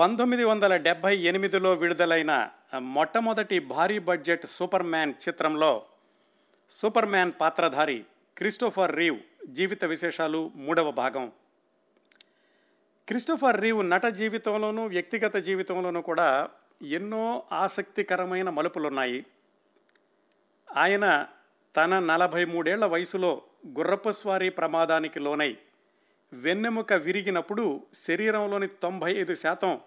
పంతొమ్మిది వందల డెబ్భై ఎనిమిదిలో విడుదలైన మొట్టమొదటి భారీ బడ్జెట్ సూపర్ మ్యాన్ చిత్రంలో సూపర్ మ్యాన్ పాత్రధారి క్రిస్టోఫర్ రీవ్ జీవిత విశేషాలు మూడవ భాగం. క్రిస్టోఫర్ రీవ్ నట జీవితంలోనూ వ్యక్తిగత జీవితంలోనూ కూడా ఎన్నో ఆసక్తికరమైన మలుపులున్నాయి. ఆయన తన నలభై మూడేళ్ళ వయసులో గుర్రపు స్వారీ ప్రమాదానికి లోనై వెన్నెముక విరిగినప్పుడు శరీరంలోని తొంభై ఐదు శాతం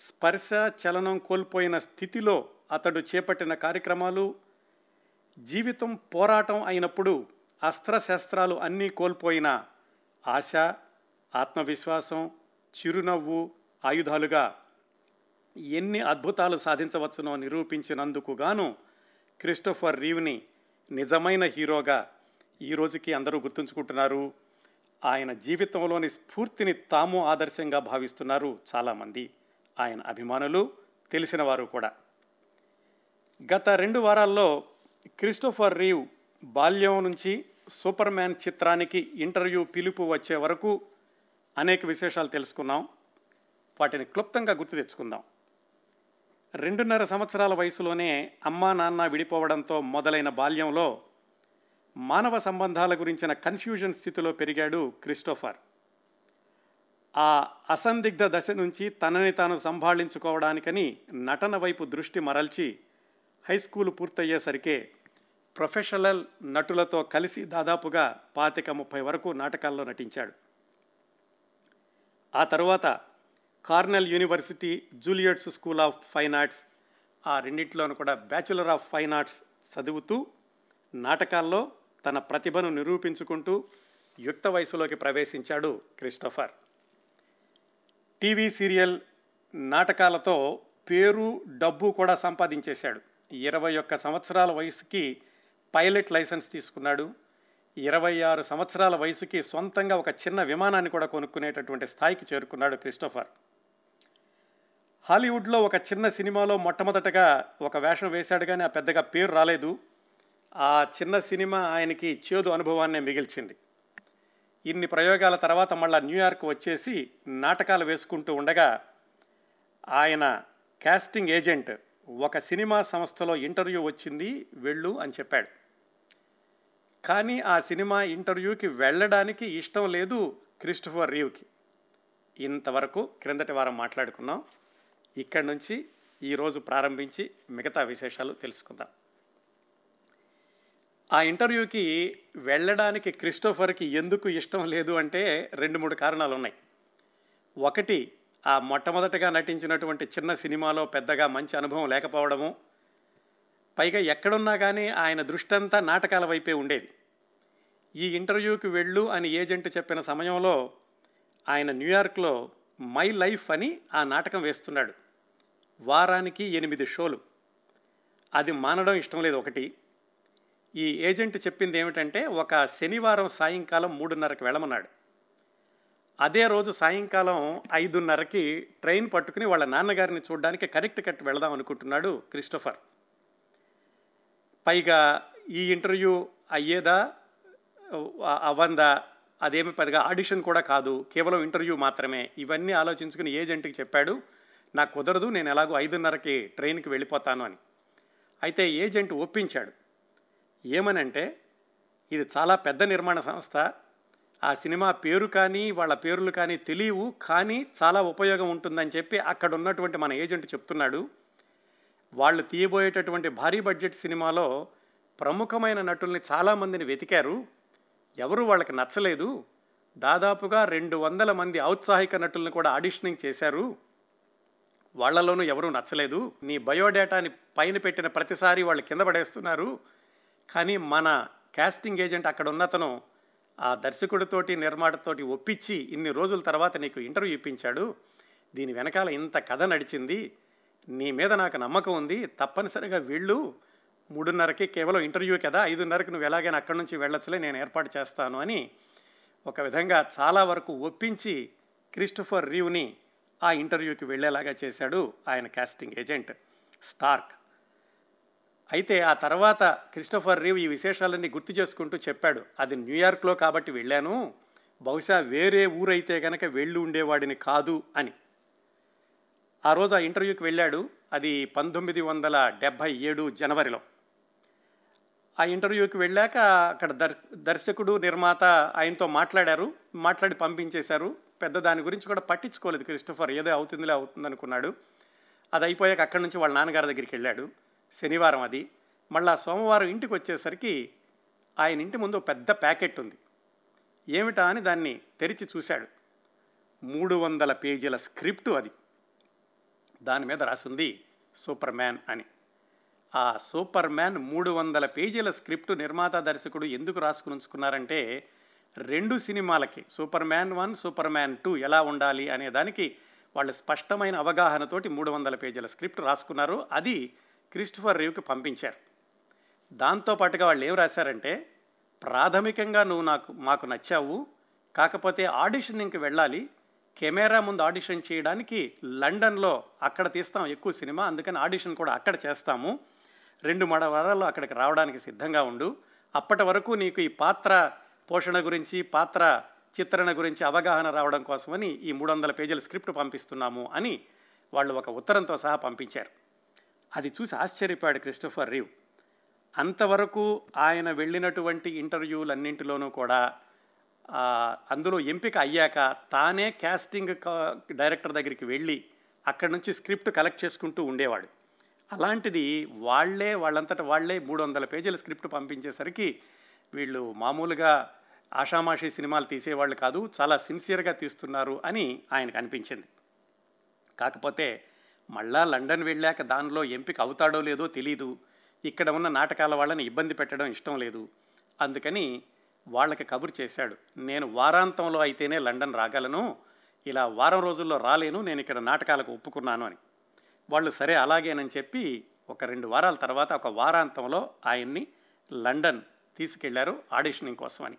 స్పర్శ చలనం కోల్పోయిన స్థితిలో అతడు చేపట్టిన కార్యక్రమాలు జీవితం పోరాటం అయినప్పుడు అస్త్రశస్త్రాలు అన్నీ కోల్పోయిన ఆశ ఆత్మవిశ్వాసం చిరునవ్వు ఆయుధాలుగా ఎన్ని అద్భుతాలు సాధించవచ్చునో నిరూపించినందుకు గాను క్రిస్టోఫర్ రీవ్ని నిజమైన హీరోగా ఈ రోజుకి అందరూ గుర్తుంచుకుంటున్నారు. ఆయన జీవితంలోని స్ఫూర్తిని తాము ఆదర్శంగా భావిస్తున్నారు చాలామంది. ఆయన అభిమానులు తెలిసిన వారు కూడా. గత రెండు వారాల్లో క్రిస్టోఫర్ రీవ్ బాల్యం నుంచి సూపర్ మ్యాన్ చిత్రానికి ఇంటర్వ్యూ పిలుపు వచ్చే వరకు అనేక విశేషాలు తెలుసుకున్నాం. వాటిని క్లుప్తంగా గుర్తు తెచ్చుకుందాం. రెండున్నర సంవత్సరాల వయసులోనే అమ్మా నాన్న విడిపోవడంతో మొదలైన బాల్యంలో మానవ సంబంధాల గురించిన కన్ఫ్యూజన్ స్థితిలో పెరిగాడు క్రిస్టోఫర్. ఆ అసందిగ్ధ దశ నుంచి తనని తాను సంభాళించుకోవడానికని నటన వైపు దృష్టి మరల్చి హై స్కూల్ పూర్తయ్యేసరికే ప్రొఫెషనల్ నటులతో కలిసి దాదాపుగా పాతిక ముప్పై వరకు నాటకాల్లో నటించాడు. ఆ తరువాత Cornell University Juilliard school of fine arts ఆ రెండింటిలోనూ కూడా బ్యాచులర్ ఆఫ్ ఫైన్ ఆర్ట్స్ చదువుతూ నాటకాల్లో తన ప్రతిభను నిరూపించుకుంటూ యుక్త వయసులోకి ప్రవేశించాడు క్రిస్టోఫర్. టీవీ సీరియల్ నాటకాలతో పేరు డబ్బు కూడా సంపాదించేశాడు. ఇరవై ఒక్క సంవత్సరాల వయసుకి పైలట్ లైసెన్స్ తీసుకున్నాడు. ఇరవై ఆరు సంవత్సరాల వయసుకి సొంతంగా ఒక చిన్న విమానాన్ని కూడా కొనుక్కునేటటువంటి స్థాయికి చేరుకున్నాడు క్రిస్టోఫర్. హాలీవుడ్లో ఒక చిన్న సినిమాలో మొట్టమొదటగా ఒక వేషం వేశాడు కానీ ఆ పెద్దగా పేరు రాలేదు. ఆ చిన్న సినిమా ఆయనకి చేదు అనుభవాన్నే మిగిల్చింది. ఇన్ని ప్రయోగాల తర్వాత మళ్ళా న్యూయార్క్ వచ్చేసి నాటకాలు వేసుకుంటూ ఉండగా ఆయన కాస్టింగ్ ఏజెంట్ ఒక సినిమా సంస్థలో ఇంటర్వ్యూ వచ్చింది వెళ్ళు అని చెప్పాడు. కానీ ఆ సినిమా ఇంటర్వ్యూకి వెళ్ళడానికి ఇష్టం లేదు క్రిస్టఫర్ రీవ్కి. ఇంతవరకు క్రిందటి వారం మాట్లాడుకున్నాం. ఇక్కడి నుంచి ఈరోజు ప్రారంభించి మిగతా విశేషాలు తెలుసుకుందాం. ఆ ఇంటర్వ్యూకి వెళ్ళడానికి క్రిస్టోఫర్కి ఎందుకు ఇష్టం లేదు అంటే రెండు మూడు కారణాలు ఉన్నాయి. ఒకటి ఆ మొట్టమొదటగా నటించినటువంటి చిన్న సినిమాలో పెద్దగా మంచి అనుభవం లేకపోవడము. పైగా ఎక్కడున్నా కానీ ఆయన దృష్టంతా నాటకాల వైపే ఉండేది. ఈ ఇంటర్వ్యూకి వెళ్ళు అని ఏజెంట్ చెప్పిన సమయంలో ఆయన న్యూయార్క్లో మై లైఫ్ అని ఆ నాటకం వేస్తున్నాడు. వారానికి ఎనిమిది షోలు. అది మానడం ఇష్టం లేదు ఒకటి. ఈ ఏజెంట్ చెప్పింది ఏమిటంటే ఒక శనివారం సాయంకాలం మూడున్నరకు వెళ్ళమన్నాడు. అదే రోజు సాయంకాలం ఐదున్నరకి ట్రైన్ పట్టుకుని వాళ్ళ నాన్నగారిని చూడడానికి కరెక్ట్ కట్ వెళదాం అనుకుంటున్నాడు క్రిస్టోఫర్. పైగా ఈ ఇంటర్వ్యూ అయ్యేదా అవ్వందా అదేమి పెద్దగా ఆడిషన్ కూడా కాదు కేవలం ఇంటర్వ్యూ మాత్రమే. ఇవన్నీ ఆలోచించుకుని ఏజెంట్కి చెప్పాడు నాకు కుదరదు నేను ఎలాగో ఐదున్నరకి ట్రైన్కి వెళ్ళిపోతాను అని. అయితే ఏజెంట్ ఒప్పించాడు. ఏమనంటే ఇది చాలా పెద్ద నిర్మాణ సంస్థ. ఆ సినిమా పేరు కానీ వాళ్ళ పేర్లు కానీ తెలియవు కానీ చాలా ఉపయోగం ఉంటుందని చెప్పి అక్కడ ఉన్నటువంటి మన ఏజెంట్ చెప్తున్నాడు. వాళ్ళు తీయబోయేటటువంటి భారీ బడ్జెట్ సినిమాలో ప్రముఖమైన నటుల్ని చాలామందిని వెతికారు. ఎవరు వాళ్ళకి నచ్చలేదు. దాదాపుగా రెండు వందల మంది ఔత్సాహిక నటులను కూడా ఆడిషనింగ్ చేశారు. వాళ్ళలోనూ ఎవరూ నచ్చలేదు. నీ బయోడేటాని పైన పెట్టిన ప్రతిసారి వాళ్ళు కింద పడేస్తున్నారు. కానీ మన కాస్టింగ్ ఏజెంట్ అక్కడ ఉన్నతను ఆ దర్శకుడితోటి నిర్మాతతోటి ఒప్పించి ఇన్ని రోజుల తర్వాత నీకు ఇంటర్వ్యూ ఇప్పించాడు. దీని వెనకాల ఇంత కథ నడిచింది. నీ మీద నాకు నమ్మకం ఉంది. తప్పనిసరిగా వెళ్ళు. మూడున్నరకి కేవలం ఇంటర్వ్యూ కదా. ఐదున్నరకు నువ్వు ఎలాగైనా అక్కడి నుంచి వెళ్ళొచ్చులే నేను ఏర్పాటు చేస్తాను అని ఒక విధంగా చాలా వరకు ఒప్పించి క్రిస్టోఫర్ రీవ్ని ఆ ఇంటర్వ్యూకి వెళ్ళేలాగా చేశాడు ఆయన కాస్టింగ్ ఏజెంట్ స్టార్క్. అయితే ఆ తర్వాత క్రిస్టోఫర్ రీవ్ ఈ విశేషాలన్నీ గుర్తు చేసుకుంటూ చెప్పాడు. అది న్యూయార్క్లో కాబట్టి వెళ్ళాను. బహుశా వేరే ఊరైతే కనుక వెళ్ళి ఉండేవాడిని కాదు అని. ఆ రోజు ఆ ఇంటర్వ్యూకి వెళ్ళాడు. అది పంతొమ్మిది వందల డెబ్భై ఏడు జనవరిలో. ఆ ఇంటర్వ్యూకి వెళ్ళాక అక్కడ దర్ దర్శకుడు నిర్మాత ఆయనతో మాట్లాడారు. మాట్లాడి పంపించేశారు. పెద్ద దాని గురించి కూడా పట్టించుకోలేదు క్రిస్టోఫర్. ఏదో అవుతుందిలే అవుతుంది అనుకున్నాడు అది అయిపోయాక అక్కడి నుంచి వాళ్ళ నాన్నగారి దగ్గరికి వెళ్ళాడు. శనివారం అది. మళ్ళా సోమవారం ఇంటికి వచ్చేసరికి ఆయన ఇంటి ముందు పెద్ద ప్యాకెట్ ఉంది. ఏమిటా అని దాన్ని తెరిచి చూశాడు. మూడు వందల పేజీల స్క్రిప్టు అది. దాని మీద రాసింది సూపర్ మ్యాన్ అని. ఆ సూపర్ మ్యాన్ మూడు వందల పేజీల స్క్రిప్ట్ నిర్మాత దర్శకుడు ఎందుకు రాసుకుని ఉంచుకున్నారంటే రెండు సినిమాలకి super man one super man two ఎలా ఉండాలి అనే దానికి వాళ్ళు స్పష్టమైన అవగాహనతోటి మూడు వందల పేజీల స్క్రిప్ట్ రాసుకున్నారు. అది క్రిస్టఫర్ రీవ్కి పంపించారు. దాంతోపాటుగా వాళ్ళు ఏం రాశారంటే ప్రాథమికంగా నువ్వు నాకు మాకు నచ్చావు కాకపోతే ఆడిషన్కి వెళ్ళాలి కెమెరా ముందు ఆడిషన్ చేయడానికి లండన్లో అక్కడ తీస్తాం ఎక్కువ సినిమా అందుకని ఆడిషన్ కూడా అక్కడ చేస్తాము రెండు మూడు వారాల్లో అక్కడికి రావడానికి సిద్ధంగా ఉండు అప్పటి వరకు నీకు ఈ పాత్ర పోషణ గురించి పాత్ర చిత్రణ గురించి అవగాహన రావడం కోసమని ఈ మూడు వందల పేజీల స్క్రిప్ట్ పంపిస్తున్నాము అని వాళ్ళు ఒక ఉత్తరంతో సహా పంపించారు. అది చూసి ఆశ్చర్యపోయాడు క్రిస్టోఫర్ రీవ్. అంతవరకు ఆయన వెళ్ళినటువంటి ఇంటర్వ్యూలన్నింటిలోనూ కూడా అందులో ఎంపిక అయ్యాక తానే క్యాస్టింగ్ డైరెక్టర్ దగ్గరికి వెళ్ళి అక్కడి నుంచి స్క్రిప్ట్ కలెక్ట్ చేసుకుంటూ ఉండేవాడు. అలాంటిది వాళ్ళే వాళ్ళంతట వాళ్ళే మూడు వందల పేజీల స్క్రిప్ట్ పంపించేసరికి వీళ్ళు మామూలుగా ఆషామాషి సినిమాలు తీసేవాళ్ళు కాదు చాలా సిన్సియర్గా తీస్తున్నారు అని ఆయనకు అనిపించింది. కాకపోతే మళ్ళా లండన్ వెళ్ళాక దానిలో ఎంపిక అవుతాడో లేదో తెలీదు. ఇక్కడ ఉన్న నాటకాల వాళ్ళని ఇబ్బంది పెట్టడం ఇష్టం లేదు. అందుకని వాళ్ళకి కబురు చేశాడు. నేను వారాంతంలో అయితేనే లండన్ రాగలను ఇలా వారం రోజుల్లో రాలేను నేను ఇక్కడ నాటకాలకు ఒప్పుకున్నాను అని. వాళ్ళు సరే అలాగేనని చెప్పి ఒక రెండు వారాల తర్వాత ఒక వారాంతంలో ఆయన్ని లండన్ తీసుకెళ్ళారు ఆడిషనింగ్ కోసం అని.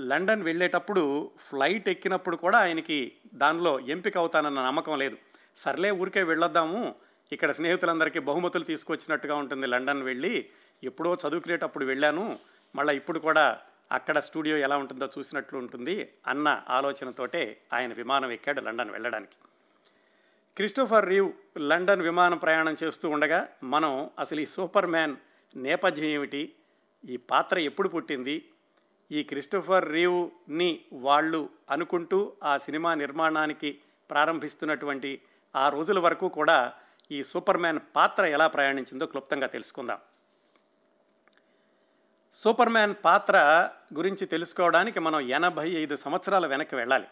లండన్ వెళ్ళేటప్పుడు ఫ్లైట్ ఎక్కినప్పుడు కూడా ఆయనకి దానిలో ఎంపిక అవుతానన్న నమ్మకం లేదు. సర్లే ఊరికే వెళ్ళొద్దాము. ఇక్కడ స్నేహితులందరికీ బహుమతులు తీసుకొచ్చినట్టుగా ఉంటుంది లండన్ వెళ్ళి. ఎప్పుడో చదువుకునేటప్పుడు వెళ్ళాను. మళ్ళీ ఇప్పుడు కూడా అక్కడ స్టూడియో ఎలా ఉంటుందో చూసినట్లు ఉంటుంది అన్న ఆలోచనతోటే ఆయన విమానం ఎక్కాడు లండన్ వెళ్ళడానికి. క్రిస్టోఫర్ రీవ్ లండన్ విమానం ప్రయాణం చేస్తూ ఉండగా మనం అసలు ఈ సూపర్ మ్యాన్ నేపథ్యం ఏమిటి? ఈ పాత్ర ఎప్పుడు పుట్టింది? ఈ క్రిస్టోఫర్ రీవ్ని వాళ్ళు అనుకుంటూ ఆ సినిమా నిర్మాణానికి ప్రారంభిస్తున్నటువంటి ఆ రోజుల వరకు కూడా ఈ సూపర్ మ్యాన్ పాత్ర ఎలా ప్రయాణించిందో క్లుప్తంగా తెలుసుకుందాం. సూపర్ మ్యాన్ పాత్ర గురించి తెలుసుకోవడానికి మనం ఎనభై ఐదు సంవత్సరాల వెనక్కి వెళ్ళాలి.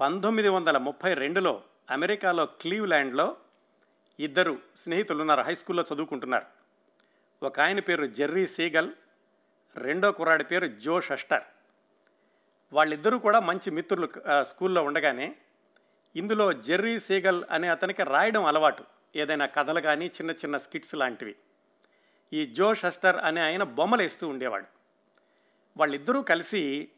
పంతొమ్మిది వందల ముప్పై రెండులో అమెరికాలో క్లీవ్ల్యాండ్లో ఇద్దరు స్నేహితులు ఉన్నారు హై స్కూల్లో చదువుకుంటున్నారు. ఒక ఆయన పేరు జెర్రీ సీగల్ రెండో కుర్రాడి పేరు జో షస్టర్. వాళ్ళిద్దరూ కూడా మంచి మిత్రులు స్కూల్లో ఉండగానే ఇందులో జెర్రీ సీగల్ అనే అతనికి రాయడం అలవాటు. ఏదైనా కథలు కానీ చిన్న చిన్న స్కిట్స్ లాంటివి. ఈ జో షస్టర్ అనే ఆయన బొమ్మలు వేస్తూ ఉండేవాడు. వాళ్ళిద్దరూ కలిసి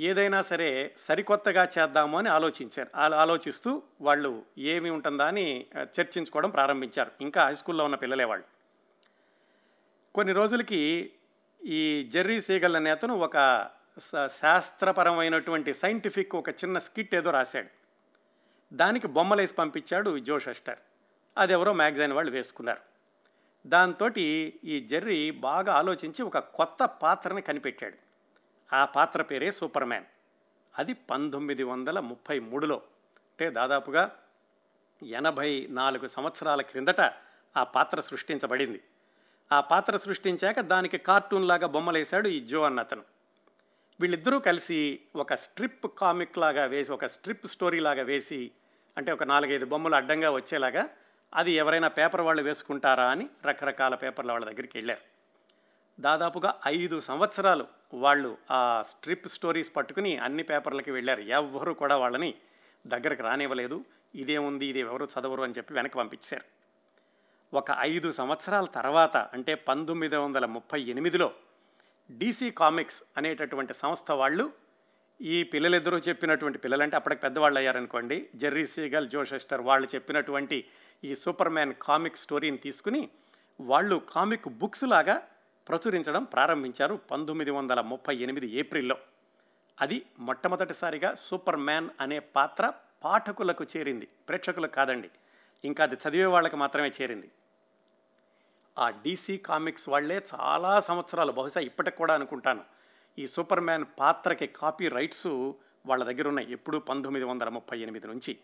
ఏదైనా సరే సరికొత్తగా చేద్దాము అని ఆలోచించారు. ఆలోచిస్తూ వాళ్ళు ఏమి ఉంటుందా అని చర్చించుకోవడం ప్రారంభించారు. ఇంకా హై స్కూల్లో ఉన్న పిల్లలే వాళ్ళు. కొన్ని రోజులకి ఈ జెర్రీ సీగల్ అనే అతను ఒక శాస్త్రపరమైనటువంటి సైంటిఫిక్ ఒక చిన్న స్కిట్ ఏదో రాశాడు. దానికి బొమ్మలేసి పంపించాడు జో షస్టర్ అది ఎవరో మ్యాగజైన్ వాళ్ళు వేసుకున్నారు. దాంతో ఈ జెర్రీ బాగా ఆలోచించి ఒక కొత్త పాత్రని కనిపెట్టాడు. ఆ పాత్ర పేరే సూపర్ మ్యాన్ అది పంతొమ్మిది వందల ముప్పై మూడులో అంటే దాదాపుగా ఎనభై నాలుగు సంవత్సరాల క్రిందట ఆ పాత్ర సృష్టించబడింది. ఆ పాత్ర సృష్టించాక దానికి కార్టూన్ లాగా బొమ్మలేశాడు ఈ జో అన్న అతను వీళ్ళిద్దరూ కలిసి ఒక స్ట్రిప్ కామిక్ లాగా వేసి ఒక స్ట్రిప్ స్టోరీ లాగా వేసి అంటే ఒక నాలుగైదు బొమ్మలు అడ్డంగా వచ్చేలాగా అది ఎవరైనా పేపర్ వాళ్ళు వేసుకుంటారా అని రకరకాల పేపర్ల వాళ్ళ దగ్గరికి వెళ్ళారు. దాదాపుగా ఐదు సంవత్సరాలు వాళ్ళు ఆ స్ట్రిప్ స్టోరీస్ పట్టుకుని అన్ని పేపర్లకి వెళ్ళారు. ఎవ్వరూ కూడా వాళ్ళని దగ్గరకు రానివ్వలేదు. ఇదేముంది ఇది ఎవరు చదవరు అని చెప్పి వెనక్కి పంపించారు ఒక ఐదు సంవత్సరాల తర్వాత అంటే పంతొమ్మిది వందల ముప్పై ఎనిమిదిలో డీసీ కామిక్స్ అనేటటువంటి సంస్థ వాళ్ళు ఈ పిల్లలిద్దరూ చెప్పినటువంటి పిల్లలంటే అప్పటికి పెద్దవాళ్ళు అయ్యారనుకోండి జెర్రీ సీగల్ జోషెస్టర్ వాళ్ళు చెప్పినటువంటి ఈ సూపర్ మ్యాన్ కామిక్ స్టోరీని తీసుకుని వాళ్ళు కామిక్ బుక్స్ లాగా ప్రచురించడం ప్రారంభించారు పంతొమ్మిది వందల ముప్పై ఎనిమిది ఏప్రిల్లో. అది మొట్టమొదటిసారిగా సూపర్ మ్యాన్ అనే పాత్ర పాఠకులకు చేరింది ప్రేక్షకులకు కాదండి. ఇంకా అది చదివే వాళ్ళకి మాత్రమే చేరింది. ఆ డీసీ కామిక్స్ వాళ్ళే చాలా సంవత్సరాలు బహుశా ఇప్పటికి కూడా అనుకుంటాను. ఈ సూపర్ మ్యాన్ పాత్రకి కాపీ రైట్స్ వాళ్ళ దగ్గర ఉన్నాయి ఎప్పుడు పంతొమ్మిది వందల ముప్పై ఎనిమిది నుంచి.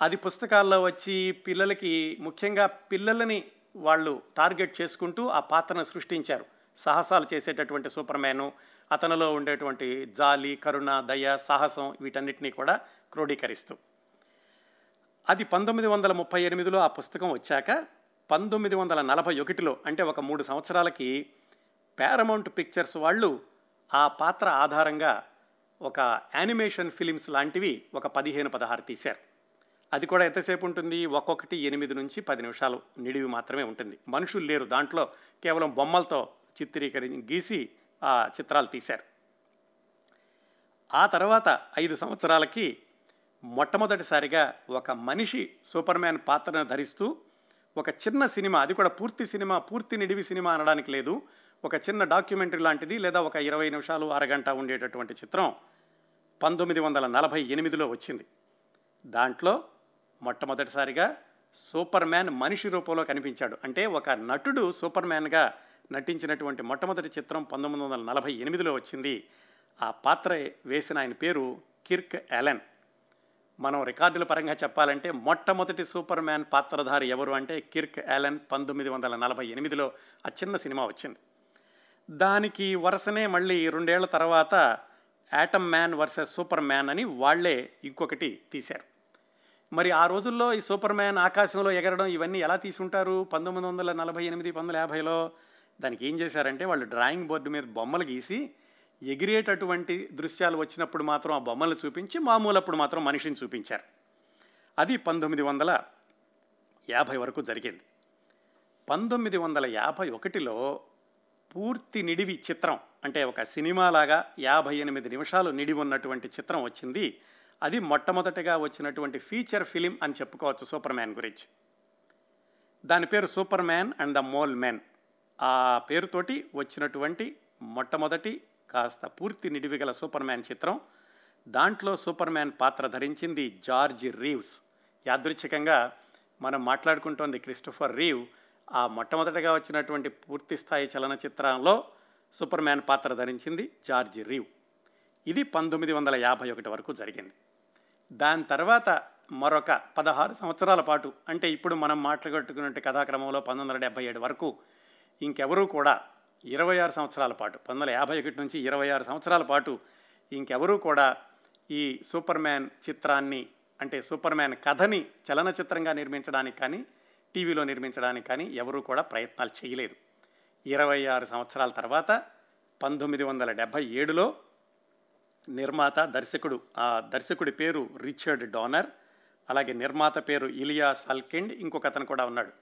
అది పుస్తకాల్లో వచ్చి పిల్లలకి ముఖ్యంగా పిల్లలని వాళ్ళు టార్గెట్ చేసుకుంటూ ఆ పాత్రను సృష్టించారు. సాహసాలు చేసేటటువంటి సూపర్ మ్యాను అతనిలో ఉండేటువంటి జాలి కరుణ దయ సాహసం వీటన్నిటినీ కూడా క్రోడీకరిస్తూ. అది పంతొమ్మిది వందల ముప్పై ఎనిమిదిలో ఆ పుస్తకం వచ్చాక పంతొమ్మిది వందల నలభై ఒకటిలో అంటే ఒక మూడు సంవత్సరాలకి పారమౌంట్ పిక్చర్స్ వాళ్ళు ఆ పాత్ర ఆధారంగా ఒక యానిమేషన్ ఫిలిమ్స్ లాంటివి ఒక పదిహేను పదహారు తీశారు. అది కూడా ఎంతసేపు ఉంటుంది? ఒక్కొక్కటి ఎనిమిది నుంచి పది నిమిషాలు నిడివి మాత్రమే ఉంటుంది. మనుషులు లేరు. దాంట్లో కేవలం బొమ్మలతో చిత్రీకరించి గీసి ఆ చిత్రాలు తీశారు. ఆ తర్వాత ఐదు సంవత్సరాలకి మొట్టమొదటిసారిగా ఒక మనిషి సూపర్ మ్యాన్ పాత్రను ధరిస్తూ ఒక చిన్న సినిమా అది కూడా పూర్తి సినిమా పూర్తి నిడివి సినిమా అనడానికి లేదు. ఒక చిన్న డాక్యుమెంటరీ లాంటిది లేదా ఒక ఇరవై నిమిషాలు అరగంట ఉండేటటువంటి చిత్రం పంతొమ్మిది వందల నలభై ఎనిమిదిలో వచ్చింది. దాంట్లో మొట్టమొదటిసారిగా సూపర్ మ్యాన్ మనిషి రూపంలో కనిపించాడు. అంటే ఒక నటుడు సూపర్ మ్యాన్గా నటించినటువంటి మొట్టమొదటి చిత్రం పంతొమ్మిది వందల నలభై ఎనిమిదిలో వచ్చింది. ఆ పాత్ర వేసిన ఆయన పేరు కిర్క్ ఎలెన్ మనం రికార్డుల పరంగా చెప్పాలంటే మొట్టమొదటి సూపర్ మ్యాన్ పాత్రధారి ఎవరు అంటే కిర్క్ యాలెన్ పంతొమ్మిది వందల నలభై ఎనిమిదిలో ఆ చిన్న సినిమా వచ్చింది. దానికి వరుసనే మళ్ళీ రెండేళ్ళ తర్వాత atom man versus Superman అని వాళ్ళే ఇంకొకటి తీశారు. మరి ఆ రోజుల్లో ఈ సూపర్ మ్యాన్ ఆకాశంలో ఎగరడం ఇవన్నీ ఎలా తీసుంటారు? పంతొమ్మిది వందల నలభై ఎనిమిది పంతొమ్మిది యాభైలో దానికి ఏం చేశారంటే వాళ్ళు డ్రాయింగ్ బోర్డు మీద బొమ్మలు గీసి ఎగిరేటటువంటి దృశ్యాలు వచ్చినప్పుడు మాత్రం ఆ బొమ్మలు చూపించి మామూలప్పుడు మాత్రం మనిషిని చూపించారు. అది పంతొమ్మిది వందల యాభై వరకు జరిగింది. పంతొమ్మిది వందల యాభై ఒకటిలో పూర్తి నిడివి చిత్రం అంటే ఒక సినిమాలాగా యాభై ఎనిమిది నిమిషాలు నిడివి ఉన్నటువంటి చిత్రం వచ్చింది. అది మొట్టమొదటిగా వచ్చినటువంటి ఫీచర్ ఫిలిం అని చెప్పుకోవచ్చు సూపర్ మ్యాన్ గురించి. దాని పేరు Superman and the mole man. ఆ పేరుతోటి వచ్చినటువంటి మొట్టమొదటి కాస్త పూర్తి నిడివిగల సూపర్ మ్యాన్ చిత్రం. దాంట్లో సూపర్ మ్యాన్ పాత్ర ధరించింది జార్జ్ రీవ్స్. యాదృచ్ఛికంగా మనం మాట్లాడుకుంటోంది క్రిస్టోఫర్ రీవ్. ఆ మొట్టమొదటిగా వచ్చినటువంటి పూర్తి స్థాయి చలనచిత్రంలో సూపర్ మ్యాన్ పాత్ర ధరించింది జార్జ్ రీవ్. ఇది పంతొమ్మిది వందల యాభై ఒకటి వరకు జరిగింది. దాని తర్వాత మరొక పదహారు సంవత్సరాల పాటు అంటే ఇప్పుడు మనం మాట్లాడుకున్నట్టు కథాక్రమంలో పంతొమ్మిది వందల డెబ్బై ఏడు వరకు ఇంకెవరూ కూడా ఇరవై ఆరు సంవత్సరాల పాటు పంతొమ్మిది వందల యాభై ఒకటి నుంచి ఇరవై ఆరు సంవత్సరాల పాటు ఇంకెవరూ కూడా ఈ సూపర్ మ్యాన్ చిత్రాన్ని అంటే సూపర్ మ్యాన్ కథని చలనచిత్రంగా నిర్మించడానికి కానీ టీవీలో నిర్మించడానికి కానీ ఎవరూ కూడా ప్రయత్నాలు చేయలేదు. ఇరవై ఆరు సంవత్సరాల తర్వాత పంతొమ్మిది వందల డెబ్భై ఏడులో నిర్మాత దర్శకుడు ఆ దర్శకుడి పేరు రిచర్డ్ డోనర్ అలాగే నిర్మాత పేరు ఇలియా సల్కెండ్ ఇంకొక అతను కూడా ఉన్నాడు.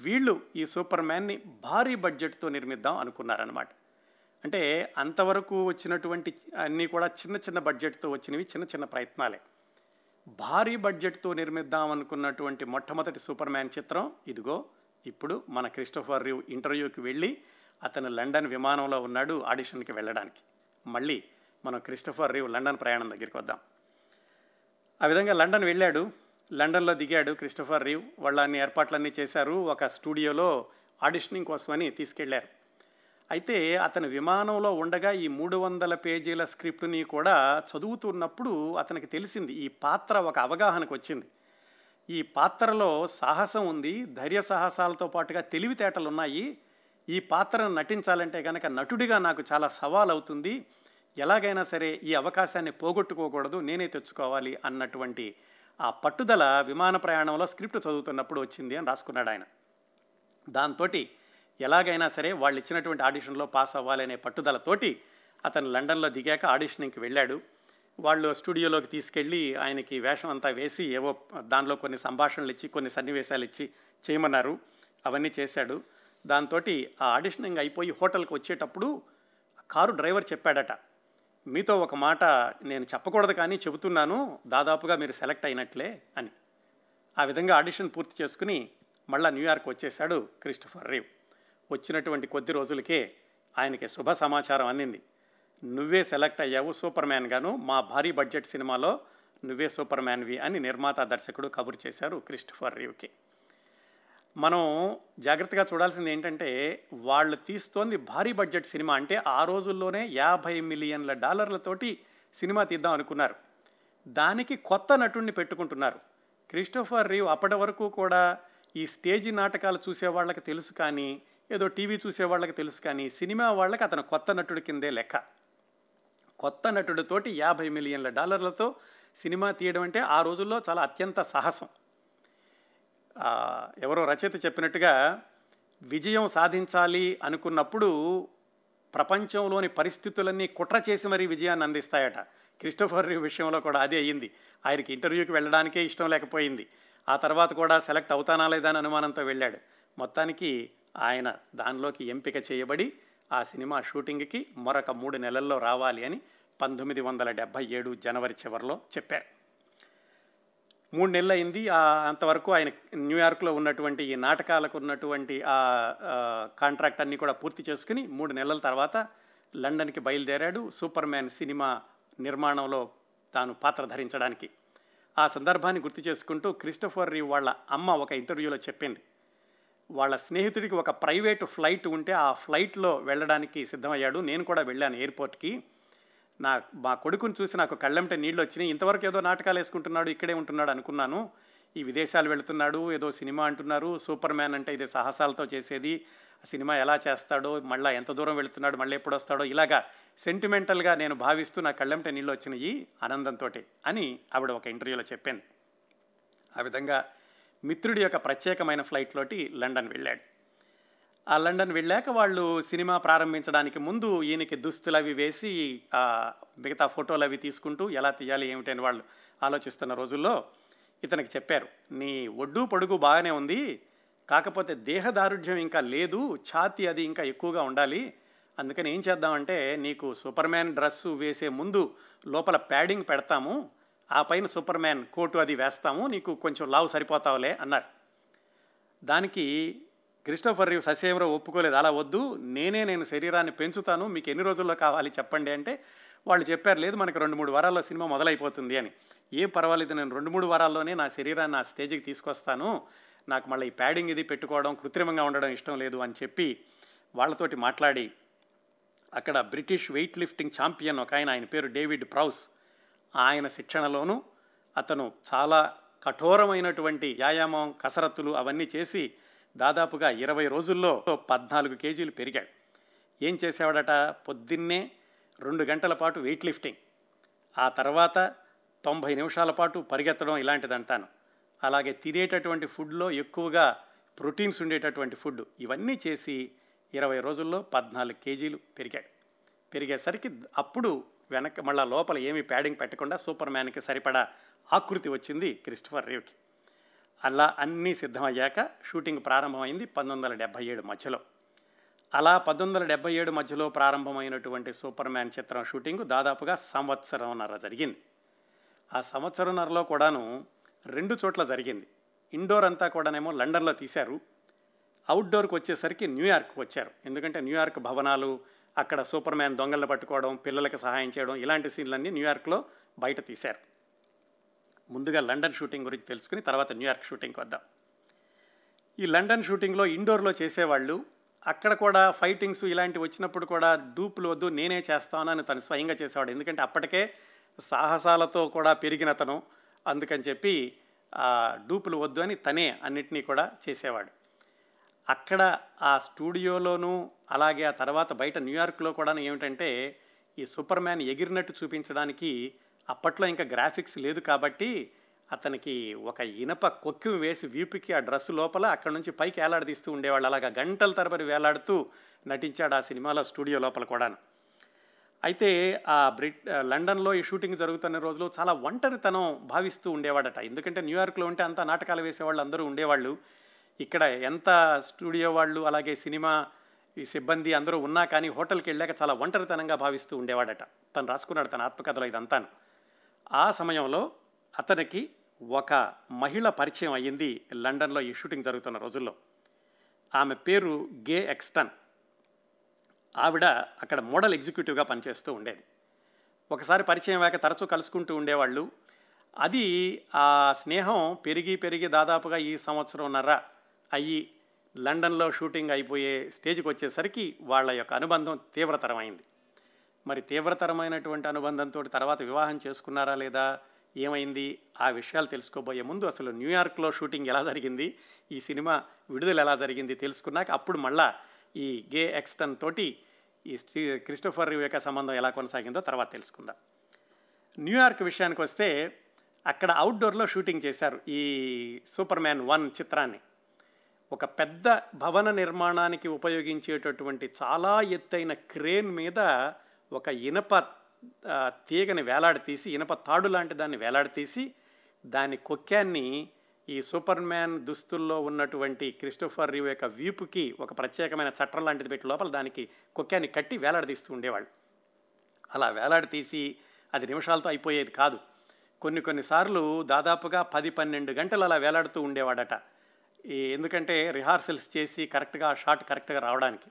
వీళ్ళు ఈ సూపర్ మ్యాన్ని భారీ బడ్జెట్తో నిర్మిద్దాం అనుకున్నారనమాట అంటే అంతవరకు వచ్చినటువంటి అన్నీ కూడా చిన్న చిన్న బడ్జెట్తో వచ్చినవి చిన్న చిన్న ప్రయత్నాలే. భారీ బడ్జెట్తో నిర్మిద్దాం అనుకున్నటువంటి మొట్టమొదటి సూపర్ మ్యాన్ చిత్రం ఇదిగో ఇప్పుడు మన క్రిస్టోఫర్ రివ్ ఇంటర్వ్యూకి వెళ్ళి అతను లండన్ విమానంలో ఉన్నాడు ఆడిషన్కి వెళ్ళడానికి. మళ్ళీ మనం క్రిస్టోఫర్ రివ్ లండన్ ప్రయాణం దగ్గరికి వద్దాం. ఆ విధంగా లండన్ వెళ్ళాడు. లండన్లో దిగాడు క్రిస్టోఫర్ రీవ్. వాళ్ళ అన్ని ఏర్పాట్లన్నీ చేశారు. ఒక స్టూడియోలో ఆడిషనింగ్ కోసమని తీసుకెళ్ళారు. అయితే అతను విమానంలో ఉండగా ఈ మూడు వందల పేజీల స్క్రిప్ట్ని కూడా చదువుతున్నప్పుడు అతనికి తెలిసింది. ఈ పాత్ర ఒక అవగాహనకు వచ్చింది. ఈ పాత్రలో సాహసం ఉంది. ధైర్య సాహసాలతో పాటుగా తెలివితేటలు ఉన్నాయి ఈ పాత్రను నటించాలంటే కనుక నటుడిగా నాకు చాలా సవాల్ అవుతుంది ఎలాగైనా సరే ఈ అవకాశాన్ని పోగొట్టుకోకూడదు. నేనే తెచ్చుకోవాలి అన్నటువంటి ఆ పట్టుదల విమాన ప్రయాణంలో స్క్రిప్ట్ చదువుతున్నప్పుడు వచ్చింది అని రాసుకున్నాడు ఆయన. దాంతో ఎలాగైనా సరే వాళ్ళు ఇచ్చినటువంటి ఆడిషన్లో పాస్ అవ్వాలనే పట్టుదలతోటి అతను లండన్లో దిగాక ఆడిషనింగ్కి వెళ్ళాడు. వాళ్ళు స్టూడియోలోకి తీసుకెళ్ళి ఆయనకి వేషం అంతా వేసి ఏవో దానిలో కొన్ని సంభాషణలు ఇచ్చి కొన్ని సన్నివేశాలు ఇచ్చి చేయమన్నారు. అవన్నీ చేశాడు. దాంతో ఆ ఆడిషనింగ్ అయిపోయి హోటల్కి వచ్చేటప్పుడు కారు డ్రైవర్ చెప్పాడట. మీతో ఒక మాట నేను చెప్పకూడదు కానీ చెబుతున్నాను. దాదాపుగా మీరు సెలెక్ట్ అయినట్లే అని. ఆ విధంగా ఆడిషన్ పూర్తి చేసుకుని మళ్ళా న్యూయార్క్ వచ్చేశాడు క్రిస్టఫర్ రీవ్. వచ్చినటువంటి కొద్ది రోజులకే ఆయనకి శుభ సమాచారం అందింది. నువ్వే సెలెక్ట్ అయ్యావు సూపర్ మ్యాన్ గాను. మా భారీ బడ్జెట్ సినిమాలో నువ్వే సూపర్ మ్యాన్వి అని నిర్మాత దర్శకుడు కబురు చేశారు క్రిస్టఫర్ రీవ్కి. మనం జాగ్రత్తగా చూడాల్సింది ఏంటంటే వాళ్ళు తీస్తోంది భారీ బడ్జెట్ సినిమా అంటే ఆ రోజుల్లోనే యాభై మిలియన్ల డాలర్లతోటి సినిమా తీద్దాం అనుకున్నారు. దానికి కొత్త నటుడిని పెట్టుకుంటున్నారు. క్రిస్టోఫర్ రీవ్ అప్పటి వరకు కూడా ఈ స్టేజీ నాటకాలు చూసే వాళ్ళకి తెలుసు కానీ ఏదో టీవీ చూసే వాళ్ళకి తెలుసు కానీ సినిమా వాళ్ళకి అతను కొత్త నటుడి కిందే లెక్క. కొత్త నటుడితోటి యాభై మిలియన్ల డాలర్లతో సినిమా తీయడం అంటే ఆ రోజుల్లో చాలా అత్యంత సాహసం. ఎవరో రచయిత చెప్పినట్టుగా విజయం సాధించాలి అనుకున్నప్పుడు ప్రపంచంలోని పరిస్థితులన్నీ కుట్ర చేసి మరీ విజయాన్ని అందిస్తాయట. క్రిస్టోఫర్ విషయంలో కూడా అదే అయ్యింది. ఆయనకి ఇంటర్వ్యూకి వెళ్ళడానికే ఇష్టం లేకపోయింది. ఆ తర్వాత కూడా సెలెక్ట్ అవుతానా లేదా అని అనుమానంతో వెళ్ళాడు. మొత్తానికి ఆయన దానిలోకి ఎంపిక చేయబడి ఆ సినిమా షూటింగ్కి మరొక మూడు నెలల్లో రావాలి అని పంతొమ్మిది వందల డెబ్భై ఏడు జనవరి చివరిలో చెప్పారు. మూడు నెలలు అయింది అంతవరకు ఆయన న్యూయార్క్లో ఉన్నటువంటి ఈ నాటకాలకు ఉన్నటువంటి ఆ ఆ, కాంట్రాక్ట్ అన్నీ కూడా పూర్తి చేసుకుని మూడు నెలల తర్వాత లండన్కి బయలుదేరాడు. సూపర్ మ్యాన్ సినిమా నిర్మాణంలో తాను పాత్ర ధరించడానికి. ఆ సందర్భాన్ని గుర్తు చేసుకుంటూ క్రిస్టోఫర్ రీవ్ వాళ్ళ అమ్మ ఒక ఇంటర్వ్యూలో చెప్పింది. వాళ్ళ స్నేహితుడికి ఒక ప్రైవేటు ఫ్లైట్ ఉంటే ఆ ఫ్లైట్లో వెళ్ళడానికి సిద్ధమయ్యాడు. నేను కూడా వెళ్ళాను ఎయిర్పోర్ట్కి. నా మా కొడుకుని చూసి నాకు కళ్ళెంట నీళ్ళు వచ్చినాయి ఇంతవరకు ఏదో నాటకాలు వేసుకుంటున్నాడు ఇక్కడే ఉంటున్నాడు అనుకున్నాను. ఈ విదేశాలు వెళుతున్నాడు ఏదో సినిమా అంటున్నారు. సూపర్ మ్యాన్ అంటే ఇది సాహసాలతో చేసేది. ఆ సినిమా ఎలా చేస్తాడో మళ్ళీ ఎంత దూరం వెళుతున్నాడు మళ్ళీ ఎప్పుడు వస్తాడో ఇలాగా సెంటిమెంటల్గా నేను భావిస్తూ నా కళ్ళెంట నీళ్ళు వచ్చినాయి ఆనందంతో అని ఆవిడ ఒక ఇంటర్వ్యూలో చెప్పింది ఆ విధంగా మిత్రుడి యొక్క ప్రత్యేకమైన ఫ్లైట్లోటి లండన్ వెళ్ళాడు. ఆ లండన్ వెళ్ళాక వాళ్ళు సినిమా ప్రారంభించడానికి ముందు ఈయనకి దుస్తులు అవి వేసి మిగతా ఫోటోలు అవి తీసుకుంటూ ఎలా తీయాలి ఏమిటని వాళ్ళు ఆలోచిస్తున్న రోజుల్లో ఇతనికి చెప్పారు నీ ఒడ్డు పొడుగు బాగానే ఉంది కాకపోతే దేహదారుఢ్యం ఇంకా లేదు ఛాతీ అది ఇంకా ఎక్కువగా ఉండాలి. అందుకని ఏం చేద్దామంటే నీకు సూపర్ మ్యాన్ డ్రెస్సు వేసే ముందు లోపల ప్యాడింగ్ పెడతాము ఆ పైన సూపర్ మ్యాన్ కోటు అది వేస్తాము నీకు కొంచెం లావు సరిపోతావులే అన్నారు. దానికి క్రిస్టోఫర్ రీవ్ ససేమరావు ఒప్పుకోలేదు. అలా వద్దు. నేనే నేను శరీరాన్ని పెంచుతాను. మీకు ఎన్ని రోజుల్లో కావాలి చెప్పండి అంటే వాళ్ళు చెప్పారు లేదు మనకి రెండు మూడు వారాల్లో సినిమా మొదలైపోతుంది అని. ఏ పర్వాలేదు నేను రెండు మూడు వారాల్లోనే నా శరీరాన్ని ఆ స్టేజ్కి తీసుకొస్తాను. నాకు మళ్ళీ ఈ ప్యాడింగ్ ఇది పెట్టుకోవడం కృత్రిమంగా ఉండడం ఇష్టం లేదు అని చెప్పి వాళ్ళతోటి మాట్లాడి అక్కడ బ్రిటిష్ వెయిట్ లిఫ్టింగ్ ఛాంపియన్ ఒక ఆయన ఆయన పేరు డేవిడ్ ప్రౌస్. ఆయన శిక్షణలోనూ అతను చాలా కఠోరమైనటువంటి వ్యాయామం కసరత్తులు అవన్నీ చేసి దాదాపుగా ఇరవై రోజుల్లో పద్నాలుగు కేజీలు పెరిగాడు ఏం చేసేవాడట? పొద్దున్నే రెండు గంటల పాటు వెయిట్ లిఫ్టింగ్. ఆ తర్వాత తొంభై నిమిషాల పాటు పరిగెత్తడం ఇలాంటిదంటాను. అలాగే తినేటటువంటి ఫుడ్లో ఎక్కువగా ప్రోటీన్స్ ఉండేటటువంటి ఫుడ్ ఇవన్నీ చేసి ఇరవై రోజుల్లో పద్నాలుగు కేజీలు పెరిగాడు పెరిగేసరికి అప్పుడు వెనక మళ్ళా లోపల ఏమీ ప్యాడింగ్ పెట్టకుండా సూపర్ మ్యాన్కి సరిపడా ఆకృతి వచ్చింది క్రిస్టఫర్ రేవ్కి. అలా అన్నీ సిద్ధమయ్యాక షూటింగ్ ప్రారంభమైంది పంతొమ్మిది వందల డెబ్భై ఏడు మధ్యలో. అలా పంతొమ్మిది వందల డెబ్బై ఏడు మధ్యలో ప్రారంభమైనటువంటి సూపర్ మ్యాన్ చిత్రం షూటింగ్ దాదాపుగా సంవత్సరంన్నర జరిగింది. ఆ సంవత్సరంన్నరలో కూడాను రెండు చోట్ల జరిగింది. ఇండోర్ అంతా కూడానేమో లండన్లో తీశారు. అవుట్డోర్కి వచ్చేసరికి న్యూయార్క్ వచ్చారు. ఎందుకంటే న్యూయార్క్ భవనాలు అక్కడ సూపర్ మ్యాన్ దొంగలను పట్టుకోవడం పిల్లలకి సహాయం చేయడం ఇలాంటి సీన్లన్నీ న్యూయార్క్లో బయట తీశారు. ముందుగా లండన్ షూటింగ్ గురించి తెలుసుకుని తర్వాత న్యూయార్క్ షూటింగ్కి వద్దాం. ఈ లండన్ షూటింగ్లో ఇండోర్లో చేసేవాళ్ళు అక్కడ కూడా ఫైటింగ్స్ ఇలాంటివి వచ్చినప్పుడు కూడా డూపులు వద్దు నేనే చేస్తానని తను స్వయంగా చేసేవాడు. ఎందుకంటే అప్పటికే సాహసాలతో కూడా పెరిగిన తను అందుకని చెప్పి డూపులు వద్దు అని తనే అన్నిటినీ కూడా చేసేవాడు. అక్కడ ఆ స్టూడియోలోనూ అలాగే ఆ తర్వాత బయట న్యూయార్క్లో కూడా ఏమిటంటే ఈ సూపర్ మ్యాన్ ఎగిరినట్టు చూపించడానికి అప్పట్లో ఇంకా గ్రాఫిక్స్ లేదు కాబట్టి అతనికి ఒక ఇనప కొక్కి వేసి వీపుకి ఆ డ్రెస్ లోపల అక్కడ నుంచి పైకి వేలాడదీస్తూ ఉండేవాళ్ళు. అలాగా గంటల తరబడి వేలాడుతూ నటించాడు ఆ సినిమాలో స్టూడియో లోపల కూడాను. అయితే ఆ బ్రిట్ లండన్లో ఈ షూటింగ్ జరుగుతున్న రోజులు చాలా ఒంటరితనం భావిస్తూ ఉండేవాడట. ఎందుకంటే న్యూయార్క్లో ఉంటే అంత నాటకాలు వేసేవాళ్ళు అందరూ ఉండేవాళ్ళు. ఇక్కడ ఎంత స్టూడియో వాళ్ళు అలాగే సినిమా ఈ సిబ్బంది అందరూ ఉన్నా కానీ హోటల్కి వెళ్ళాక చాలా ఒంటరితనంగా భావిస్తూ ఉండేవాడట. తను రాసుకున్నాడు తన ఆత్మకథలో ఇదంతాను. ఆ సమయంలో అతనికి ఒక మహిళ పరిచయం అయ్యింది లండన్లో ఈ షూటింగ్ జరుగుతున్న రోజుల్లో. ఆమె పేరు గే ఎక్స్టన్. ఆవిడ అక్కడ మోడల్ ఎగ్జిక్యూటివ్గా పనిచేస్తూ ఉండేది. ఒకసారి పరిచయం అయ్యాక తరచూ కలుసుకుంటూ ఉండేవాళ్ళు. అది ఆ స్నేహం పెరిగి పెరిగి దాదాపుగా ఈ సంవత్సరంన్నర అయ్యి లండన్లో షూటింగ్ అయిపోయే స్టేజ్కి వచ్చేసరికి వాళ్ళ యొక్క అనుబంధం తీవ్రతరమైంది. మరి తీవ్రతరమైనటువంటి అనుబంధంతో తర్వాత వివాహం చేసుకున్నారా లేదా? ఏమైంది? ఆ విషయాలు తెలుసుకోబోయే ముందు అసలు న్యూయార్క్లో షూటింగ్ ఎలా జరిగింది? ఈ సినిమా విడుదల ఎలా జరిగింది తెలుసుకున్నాక అప్పుడు మళ్ళా ఈ గే ఎక్స్టన్ తోటి ఈ స్టీ క్రిస్టోఫర్ రివ్ యొక్క సంబంధం ఎలా కొనసాగిందో తర్వాత తెలుసుకుందాం. న్యూయార్క్ విషయానికి వస్తే అక్కడ అవుట్డోర్లో షూటింగ్ చేశారు ఈ సూపర్ మ్యాన్ వన్ చిత్రాన్ని. ఒక పెద్ద భవన నిర్మాణానికి ఉపయోగించేటటువంటి చాలా ఎత్తైన క్రేన్ మీద ఒక ఇనప తీగని వేలాడతీసి ఇనప తాడు లాంటి దాన్ని వేలాడతీసి దాని కొక్కాన్ని ఈ సూపర్ మ్యాన్ దుస్తుల్లో ఉన్నటువంటి క్రిస్టోఫర్ రివ్ యొక్క వీపుకి ఒక ప్రత్యేకమైన చట్టం లాంటిది పెట్టి లోపల దానికి కొక్కాన్ని కట్టి వేలాడదీస్తూ ఉండేవాళ్ళు. అలా వేలాడతీసి అది నిమిషాలతో అయిపోయేది కాదు. కొన్ని కొన్నిసార్లు దాదాపుగా పది పన్నెండు గంటలు అలా వేలాడుతూ ఉండేవాడట. ఈ ఎందుకంటే రిహార్సల్స్ చేసి కరెక్ట్గా ఆ షాట్ కరెక్ట్గా రావడానికి.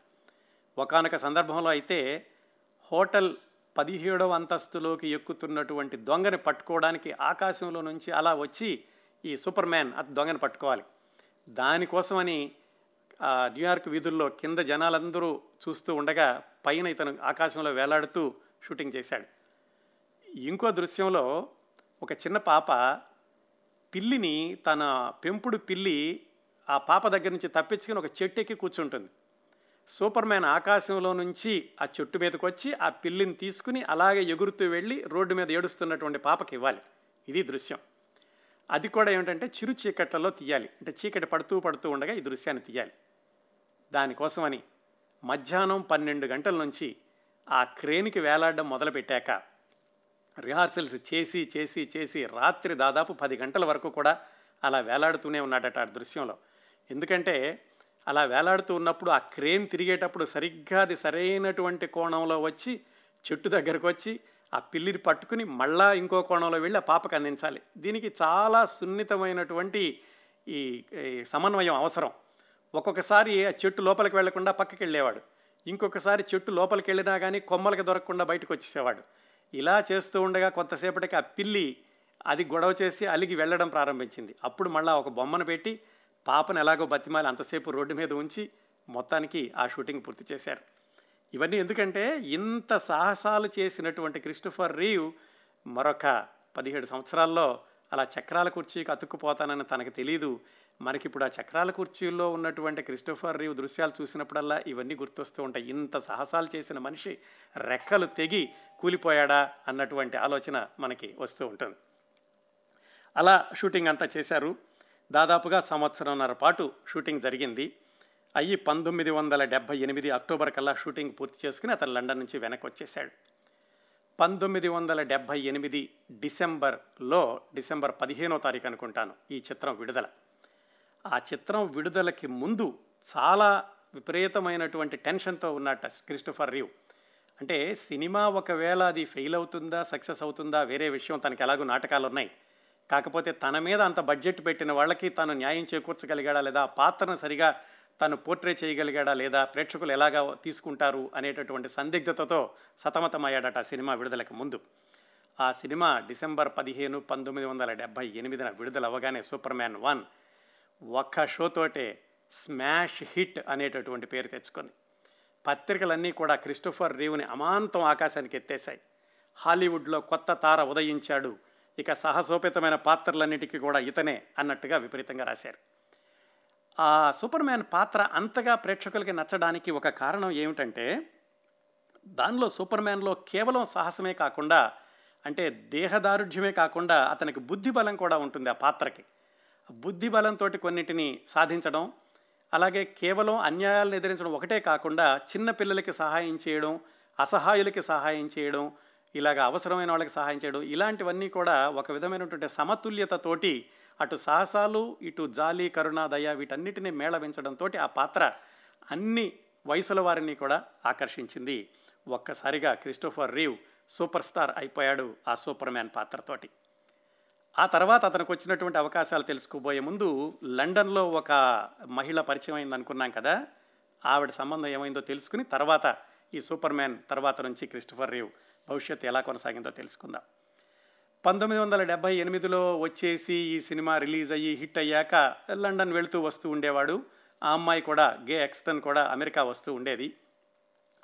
ఒకానొక సందర్భంలో అయితే హోటల్ పదిహేడవ అంతస్తులోకి ఎక్కుతున్నటువంటి దొంగని పట్టుకోవడానికి ఆకాశంలో నుంచి అలా వచ్చి ఈ సూపర్ మ్యాన్ ఆ దొంగని పట్టుకోవాలి. దానికోసమని ఆ న్యూయార్క్ వీధుల్లో కింద జనాలందరూ చూస్తూ ఉండగా పైన ఇతను ఆకాశంలో వేలాడుతూ షూటింగ్ చేశాడు. ఇంకో దృశ్యంలో ఒక చిన్న పాప పిల్లిని తన పెంపుడు పిల్లి ఆ పాప దగ్గర నుంచి తప్పించుకుని ఒక చెట్టు ఎక్కి కూర్చుంటుంది. సూపర్ మ్యాన్ ఆకాశంలో నుంచి ఆ చెట్టు మీదకి వచ్చి ఆ పిల్లిని తీసుకుని అలాగే ఎగురుతూ వెళ్ళి రోడ్డు మీద ఏడుస్తున్నటువంటి పాపకి ఇవ్వాలి. ఇది దృశ్యం. అది కూడా ఏమిటంటే చిరు చీకట్లలో తీయాలి. అంటే చీకటి పడుతూ పడుతూ ఉండగా ఈ దృశ్యాన్ని తీయాలి. దానికోసమని మధ్యాహ్నం పన్నెండు గంటల నుంచి ఆ క్రేన్కి వేలాడడం మొదలుపెట్టాక రిహార్సల్స్ చేసి చేసి చేసి రాత్రి దాదాపు పది గంటల వరకు కూడా అలా వేలాడుతూనే ఉన్నాడట ఆ దృశ్యంలో. ఎందుకంటే అలా వేలాడుతూ ఉన్నప్పుడు ఆ క్రేన్ తిరిగేటప్పుడు సరిగ్గా అది సరైనటువంటి కోణంలో వచ్చి చెట్టు దగ్గరకు వచ్చి ఆ పిల్లిని పట్టుకుని మళ్ళా ఇంకో కోణంలో వెళ్ళి ఆ పాపకు అందించాలి. దీనికి చాలా సున్నితమైనటువంటి ఈ సమన్వయం అవసరం. ఒక్కొక్కసారి ఆ చెట్టు లోపలికి వెళ్ళకుండా పక్కకి వెళ్ళేవాడు. ఇంకొకసారి చెట్టు లోపలికి వెళ్ళినా కానీ కొమ్మలకి దొరకకుండా బయటకు వచ్చేసేవాడు. ఇలా చేస్తూ ఉండగా కొంతసేపటికి ఆ పిల్లి అది గొడవ చేసి అలిగి వెళ్ళడం ప్రారంభించింది. అప్పుడు మళ్ళీ ఒక బొమ్మను పెట్టి పాపను ఎలాగో బతిమాలి అంతసేపు రోడ్డు మీద ఉంచి మొత్తానికి ఆ షూటింగ్ పూర్తి చేశారు. ఇవన్నీ ఎందుకంటే ఇంత సాహసాలు చేసినటువంటి క్రిస్టోఫర్ రీవ్ మరొక పదిహేడు సంవత్సరాల్లో అలా చక్రాల కుర్చీకి అతుక్కుపోతానని తనకు తెలియదు మనకిప్పుడు ఆ చక్రాల కుర్చీల్లో ఉన్నటువంటి క్రిస్టోఫర్ రీవ్ దృశ్యాలు చూసినప్పుడల్లా ఇవన్నీ గుర్తొస్తూ ఉంటాయి. ఇంత సాహసాలు చేసిన మనిషి రెక్కలు తెగి కూలిపోయాడా అన్నటువంటి ఆలోచన మనకి వస్తూ ఉంటుంది. అలా షూటింగ్ అంతా చేశారు. దాదాపుగా సంవత్సరంన్నర పాటు షూటింగ్ జరిగింది. అయ్యి పంతొమ్మిది వందల డెబ్భై ఎనిమిది అక్టోబర్ కల్లా షూటింగ్ పూర్తి చేసుకుని అతను లండన్ నుంచి వెనక్కి వచ్చేసాడు పంతొమ్మిది వందల డెబ్భై ఎనిమిది డిసెంబర్లో డిసెంబర్ పదిహేనో తారీఖు అనుకుంటాను ఈ చిత్రం విడుదల. ఆ చిత్రం విడుదలకి ముందు చాలా విపరీతమైనటువంటి టెన్షన్తో ఉన్నట్ట క్రిస్టోఫర్ రీవ్. అంటే సినిమా ఒకవేళ అది ఫెయిల్ అవుతుందా సక్సెస్ అవుతుందా వేరే విషయం తనకి ఎలాగో నాటకాలు ఉన్నాయి కాకపోతే తన మీద అంత బడ్జెట్ పెట్టిన వాళ్ళకి తాను న్యాయం చేకూర్చగలిగాడా లేదా పాత్రను సరిగా తను పోర్ట్రే చేయగలిగాడా లేదా ప్రేక్షకులు ఎలాగా తీసుకుంటారు అనేటటువంటి సందిగ్ధతతో సతమతమయ్యాడట ఆ సినిమా విడుదలకు ముందు. ఆ సినిమా డిసెంబర్ పదిహేను పంతొమ్మిది వందల డెబ్భై ఎనిమిదిన విడుదల అవ్వగానే సూపర్ మ్యాన్ వన్ ఒక్క షోతోటే స్మాష్ హిట్ అనేటటువంటి పేరు తెచ్చుకుంది. పత్రికలన్నీ కూడా క్రిస్టోఫర్ రీవ్ని అమాంతం ఆకాశానికి ఎత్తేశాయి. హాలీవుడ్లో కొత్త తార ఉదయించాడు ఇక సాహసోపేతమైన పాత్రలన్నిటికీ కూడా ఇతనే అన్నట్టుగా విపరీతంగా రాశారు. ఆ సూపర్ మ్యాన్ పాత్ర అంతగా ప్రేక్షకులకి నచ్చడానికి ఒక కారణం ఏమిటంటే దానిలో సూపర్ మ్యాన్లో కేవలం సాహసమే కాకుండా అంటే దేహదారుఢ్యమే కాకుండా అతనికి బుద్ధి బలం కూడా ఉంటుంది ఆ పాత్రకి. బుద్ధి బలంతో కొన్నిటిని సాధించడం అలాగే కేవలం అన్యాయాలను ఎదిరించడం ఒకటే కాకుండా చిన్న పిల్లలకి సహాయం చేయడం అసహాయులకి సహాయం చేయడం ఇలాగ అవసరమైన వాళ్ళకి సహాయం చేయడం ఇలాంటివన్నీ కూడా ఒక విధమైనటువంటి సమతుల్యతతోటి అటు సాహసాలు ఇటు జాలి కరుణ దయ వీటన్నిటిని మేళవించడంతో ఆ పాత్ర అన్ని వయసుల వారిని కూడా ఆకర్షించింది. ఒక్కసారిగా క్రిస్టోఫర్ రీవ్ సూపర్ స్టార్ అయిపోయాడు ఆ సూపర్ మ్యాన్ పాత్రతోటి. ఆ తర్వాత అతనికి వచ్చినటువంటి అవకాశాలు తెలుసుకోబోయే ముందు లండన్లో ఒక మహిళ పరిచయం అయింది అనుకున్నాం కదా ఆవిడ సంబంధం ఏమైందో తెలుసుకుని తర్వాత ఈ సూపర్ మ్యాన్ తర్వాత నుంచి క్రిస్టోఫర్ రీవ్ భవిష్యత్తు ఎలా కొనసాగిందో తెలుసుకుందాం. పంతొమ్మిది వందల డెబ్భై ఎనిమిదిలో వచ్చేసి ఈ సినిమా రిలీజ్ అయ్యి హిట్ అయ్యాక లండన్ వెళుతూ వస్తూ ఉండేవాడు. ఆ అమ్మాయి కూడా గే ఎక్స్టన్ కూడా అమెరికా వస్తూ ఉండేది.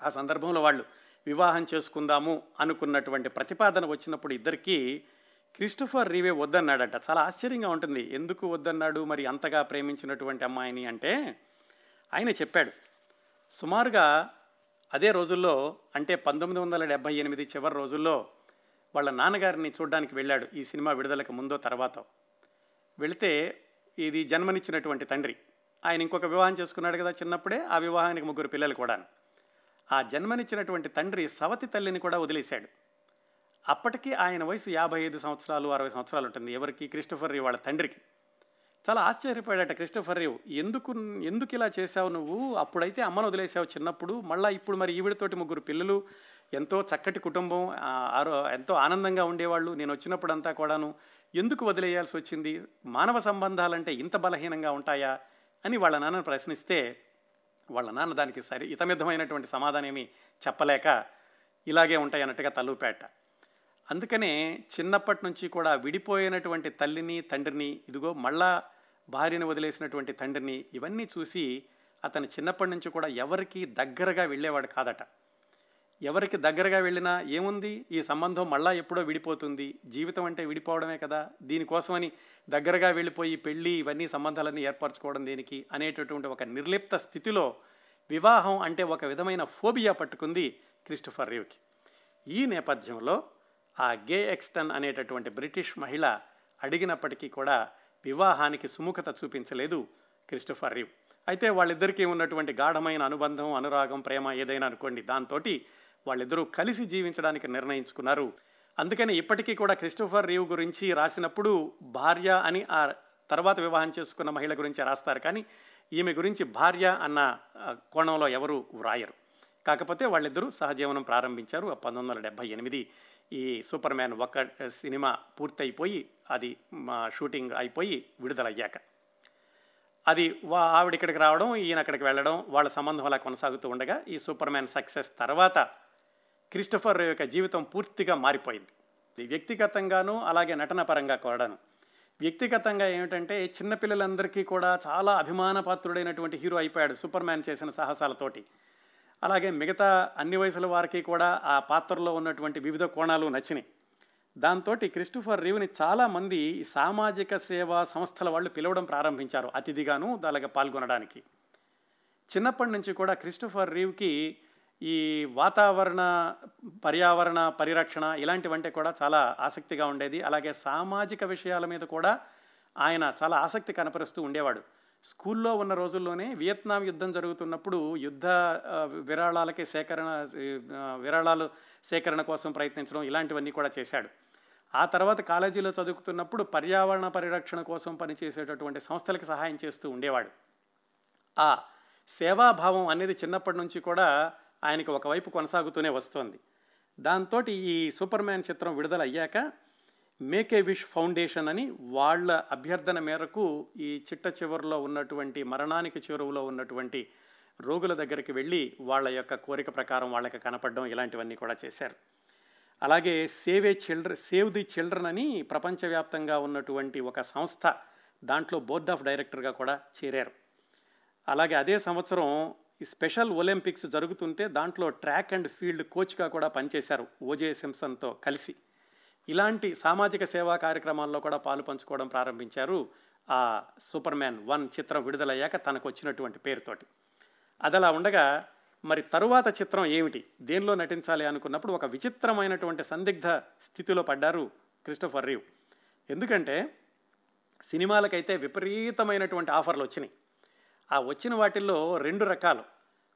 ఆ సందర్భంలో వాళ్ళు వివాహం చేసుకుందాము అనుకున్నటువంటి ప్రతిపాదన వచ్చినప్పుడు ఇద్దరికీ క్రిస్టోఫర్ రీవే వద్దన్నాడట. చాలా ఆశ్చర్యంగా ఉంటుంది. ఎందుకు వద్దన్నాడు? మరి అంతగా ప్రేమించినటువంటి అమ్మాయిని అంటే ఆయన చెప్పాడు సుమారుగా అదే రోజుల్లో అంటే పంతొమ్మిది వందల డెబ్భై ఎనిమిది చివరి రోజుల్లో వాళ్ళ నాన్నగారిని చూడడానికి వెళ్ళాడు ఈ సినిమా విడుదలకు ముందో తర్వాత. వెళితే ఇది జన్మనిచ్చినటువంటి తండ్రి. ఆయన ఇంకొక వివాహం చేసుకున్నాడు కదా చిన్నప్పుడే ఆ వివాహానికి ముగ్గురు పిల్లలు కూడా ఆ జన్మనిచ్చినటువంటి తండ్రి సవతి తల్లిని కూడా వదిలేశాడు. అప్పటికి ఆయన వయసు యాభై ఐదు సంవత్సరాలు అరవై సంవత్సరాలు ఉంటుంది ఎవరికి? క్రిస్టఫర్ వాళ్ళ తండ్రికి. చాలా ఆశ్చర్యపోయాడట క్రిస్టోఫర్ రేవ్. ఎందుకు ఎందుకు ఇలా చేసావు నువ్వు? అప్పుడైతే అమ్మను వదిలేసావు చిన్నప్పుడు. మళ్ళీ ఇప్పుడు మరి ఈవిడతోటి ముగ్గురు పిల్లలు. ఎంతో చక్కటి కుటుంబం. ఆరో ఎంతో ఆనందంగా ఉండేవాళ్ళు. నేను వచ్చినప్పుడంతా కూడాను. ఎందుకు వదిలేయాల్సి వచ్చింది? మానవ సంబంధాలంటే ఇంత బలహీనంగా ఉంటాయా? అని వాళ్ళ నాన్నను ప్రశ్నిస్తే వాళ్ళ నాన్న దానికి సరి ఇతమిద్దమైనటువంటి సమాధానం ఏమీ చెప్పలేక ఇలాగే ఉంటాయి అన్నట్టుగా తల్లుపేట అందుకనే చిన్నప్పటి నుంచి కూడా విడిపోయినటువంటి తల్లిని తండ్రిని ఇదిగో మళ్ళా భార్యను వదిలేసినటువంటి తండ్రిని ఇవన్నీ చూసి అతను చిన్నప్పటి నుంచి కూడా ఎవరికి దగ్గరగా వెళ్ళేవాడు కాదట. ఎవరికి దగ్గరగా వెళ్ళినా ఏముంది? ఈ సంబంధం మళ్ళా ఎప్పుడో విడిపోతుంది. జీవితం అంటే విడిపోవడమే కదా. దీనికోసమని దగ్గరగా వెళ్ళిపోయి పెళ్ళి ఇవన్నీ సంబంధాలన్నీ ఏర్పరచుకోవడం దేనికి అనేటటువంటి ఒక నిర్లిప్త స్థితిలో వివాహం అంటే ఒక విధమైన ఫోబియా పట్టుకుంది క్రిస్టోఫర్ రీవ్కి. ఈ నేపథ్యంలో ఆ గే ఎక్స్టన్ అనేటటువంటి బ్రిటిష్ మహిళ అడిగినప్పటికీ కూడా వివాహానికి సుముఖత చూపించలేదు క్రిస్టోఫర్ రీవ్. అయితే వాళ్ళిద్దరికీ ఉన్నటువంటి గాఢమైన అనుబంధం అనురాగం ప్రేమ ఏదైనా అనుకోండి దాంతో వాళ్ళిద్దరూ కలిసి జీవించడానికి నిర్ణయించుకున్నారు. అందుకని ఇప్పటికీ కూడా క్రిస్టోఫర్ రీవ్ గురించి రాసినప్పుడు భార్య అని ఆ తర్వాత వివాహం చేసుకున్న మహిళ గురించి రాస్తారు. కానీ ఈమె గురించి భార్య అన్న కోణంలో ఎవరు వ్రాయరు. కాకపోతే వాళ్ళిద్దరూ సహజీవనం ప్రారంభించారు. పంతొమ్మిది వందల డెబ్భై ఎనిమిది ఈ సూపర్ మ్యాన్ ఒక్క సినిమా పూర్తయిపోయి అది మా షూటింగ్ అయిపోయి విడుదలయ్యాక. అది వా ఆవిడ ఇక్కడికి రావడం ఈయన అక్కడికి వెళ్ళడం వాళ్ళ సంబంధం అలా కొనసాగుతూ ఉండగా ఈ సూపర్ మ్యాన్ సక్సెస్ తర్వాత క్రిస్టఫర్ యొక్క జీవితం పూర్తిగా మారిపోయింది. వ్యక్తిగతంగాను అలాగే నటన పరంగా కూడాను. వ్యక్తిగతంగా ఏమిటంటే చిన్నపిల్లలందరికీ కూడా చాలా అభిమానపాత్రుడైనటువంటి హీరో అయిపోయాడు సూపర్ మ్యాన్ చేసిన సాహసాలతోటి. అలాగే మిగతా అన్ని వయసుల వారికి కూడా ఆ పాత్రలో ఉన్నటువంటి వివిధ కోణాలు నచ్చినాయి. దాంతో క్రిస్టోఫర్ రీవ్ని చాలామంది సామాజిక సేవా సంస్థల వాళ్ళు పిలవడం ప్రారంభించారు అతిథిగాను అలాగే పాల్గొనడానికి. చిన్నప్పటి నుంచి కూడా క్రిస్టోఫర్ రీవ్కి ఈ వాతావరణ పర్యావరణ పరిరక్షణ ఇలాంటివంటే కూడా చాలా ఆసక్తిగా ఉండేది. అలాగే సామాజిక విషయాల మీద కూడా ఆయన చాలా ఆసక్తి కనపరుస్తూ ఉండేవాడు. స్కూల్లో ఉన్న రోజుల్లోనే వియత్నాం యుద్ధం జరుగుతున్నప్పుడు యుద్ధ విరాళాలకి సేకరణ విరాళాలు సేకరణ కోసం ప్రయత్నించడం ఇలాంటివన్నీ కూడా చేశాడు. ఆ తర్వాత కాలేజీలో చదువుతున్నప్పుడు పర్యావరణ పరిరక్షణ కోసం పనిచేసేటటువంటి సంస్థలకు సహాయం చేస్తూ ఉండేవాడు. ఆ సేవాభావం అనేది చిన్నప్పటి నుంచి కూడా ఆయనకి ఒకవైపు కొనసాగుతూనే వస్తోంది. దాంతో ఈ సూపర్ మ్యాన్ చిత్రం విడుదలయ్యాక మేక్ ఏ విష్ ఫౌండేషన్ అని వాళ్ళ అభ్యర్థన మేరకు ఈ చిట్ట చివరిలో ఉన్నటువంటి మరణానికి చేరువలో ఉన్నటువంటి రోగుల దగ్గరికి వెళ్ళి వాళ్ళ యొక్క కోరిక ప్రకారం వాళ్ళకి కనపడడం ఇలాంటివన్నీ కూడా చేశారు. అలాగే save a children save the children అని ప్రపంచవ్యాప్తంగా ఉన్నటువంటి ఒక సంస్థ దాంట్లో బోర్డ్ ఆఫ్ డైరెక్టర్గా కూడా చేరారు. అలాగే అదే సంవత్సరం ఈ స్పెషల్ ఒలింపిక్స్ జరుగుతుంటే దాంట్లో ట్రాక్ అండ్ ఫీల్డ్ కోచ్గా కూడా పనిచేశారు ఓజే సింసన్తో కలిసి. ఇలాంటి సామాజిక సేవా కార్యక్రమాల్లో కూడా పాలు పంచుకోవడం ప్రారంభించారు. ఆ సూపర్ మ్యాన్ వన్ చిత్రం విడుదలయ్యాక తనకు వచ్చినటువంటి పేరుతోటి. అదలా ఉండగా మరి తరువాత చిత్రం ఏమిటి? దేనిలో నటించాలి అనుకున్నప్పుడు ఒక విచిత్రమైనటువంటి సందిగ్ధ స్థితిలో పడ్డారు క్రిస్టోఫర్ రీవ్. ఎందుకంటే సినిమాలకైతే విపరీతమైనటువంటి ఆఫర్లు వచ్చినాయి ఆ వచ్చిన వాటిల్లో రెండు రకాలు.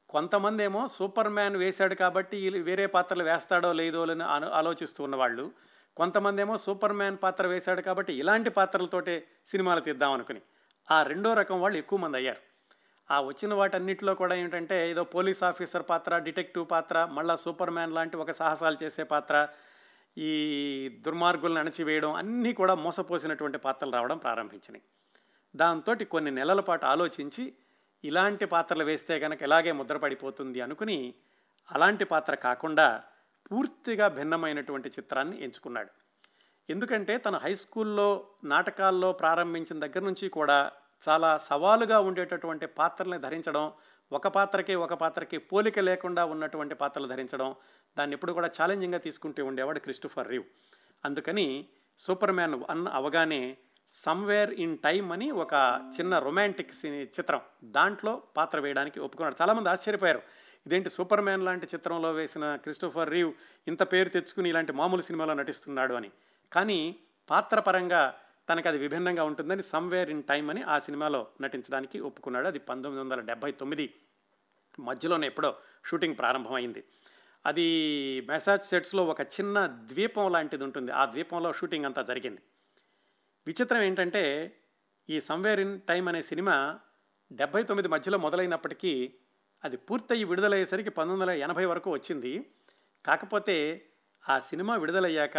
కొంతమంది ఏమో సూపర్ మ్యాన్ వేశాడు కాబట్టి వీళ్ళు వేరే పాత్రలు వేస్తాడో లేదో అని ఆలోచిస్తూ ఉన్నవాళ్ళు. కొంతమంది ఏమో సూపర్ మ్యాన్ పాత్ర వేశాడు కాబట్టి ఇలాంటి పాత్రలతోటే సినిమాలు తీద్దాం అనుకుని. ఆ రెండో రకం వాళ్ళు ఎక్కువ మంది అయ్యారు. ఆ వచ్చిన వాటన్నిటిలో కూడా ఏంటంటే ఏదో పోలీస్ ఆఫీసర్ పాత్ర డిటెక్టివ్ పాత్ర మళ్ళీ సూపర్ మ్యాన్ లాంటి ఒక సాహసాలు చేసే పాత్ర ఈ దుర్మార్గులను అణచివేయడం అన్నీ కూడా మోసపోసినటువంటి పాత్రలు రావడం ప్రారంభించినాయి. దాంతో కొన్ని నెలల పాటు ఆలోచించి ఇలాంటి పాత్రలు వేస్తే కనుక ఇలాగే ముద్రపడిపోతుంది అనుకుని అలాంటి పాత్ర కాకుండా పూర్తిగా భిన్నమైనటువంటి చిత్రాన్ని ఎంచుకున్నాడు. ఎందుకంటే తన హై స్కూల్లో నాటకాల్లో ప్రారంభించిన దగ్గర నుంచి కూడా చాలా సవాలుగా ఉండేటటువంటి పాత్రల్ని ధరించడం ఒక పాత్రకి ఒక పాత్రకి పోలిక లేకుండా ఉన్నటువంటి పాత్రలు ధరించడం దాన్ని ఎప్పుడు కూడా ఛాలెంజింగ్గా తీసుకుంటూ ఉండేవాడు క్రిస్టోఫర్ రివ్. అందుకని సూపర్ మ్యాన్ వన్ అవగానే సమ్వేర్ ఇన్ టైమ్ అని ఒక చిన్న రొమాంటిక్ సినీ చిత్రం దాంట్లో పాత్ర వేయడానికి ఒప్పుకున్నాడు. చాలామంది ఆశ్చర్యపోయారు. ఇదేంటి సూపర్ మ్యాన్ లాంటి చిత్రంలో వేసిన క్రిస్టోఫర్ రీవ్ ఇంత పేరు తెచ్చుకుని ఇలాంటి మామూలు సినిమాలో నటిస్తున్నాడు అని. కానీ పాత్ర పరంగా తనకు అది విభిన్నంగా ఉంటుందని సమ్వేర్ ఇన్ టైమ్ అని ఆ సినిమాలో నటించడానికి ఒప్పుకున్నాడు. అది పంతొమ్మిది వందల డెబ్భై తొమ్మిది మధ్యలోనే ఎప్పుడో షూటింగ్ ప్రారంభమైంది. అది మెసాచ్యుసెట్స్లో ఒక చిన్న ద్వీపం లాంటిది ఉంటుంది. ఆ ద్వీపంలో షూటింగ్ అంతా జరిగింది. విచిత్రం ఏంటంటే ఈ సమ్వేర్ ఇన్ టైమ్ అనే సినిమా డెబ్బై తొమ్మిది మధ్యలో మొదలైనప్పటికీ అది పూర్తయి విడుదలయ్యేసరికి పంతొమ్మిది వందల ఎనభై వరకు వచ్చింది. కాకపోతే ఆ సినిమా విడుదలయ్యాక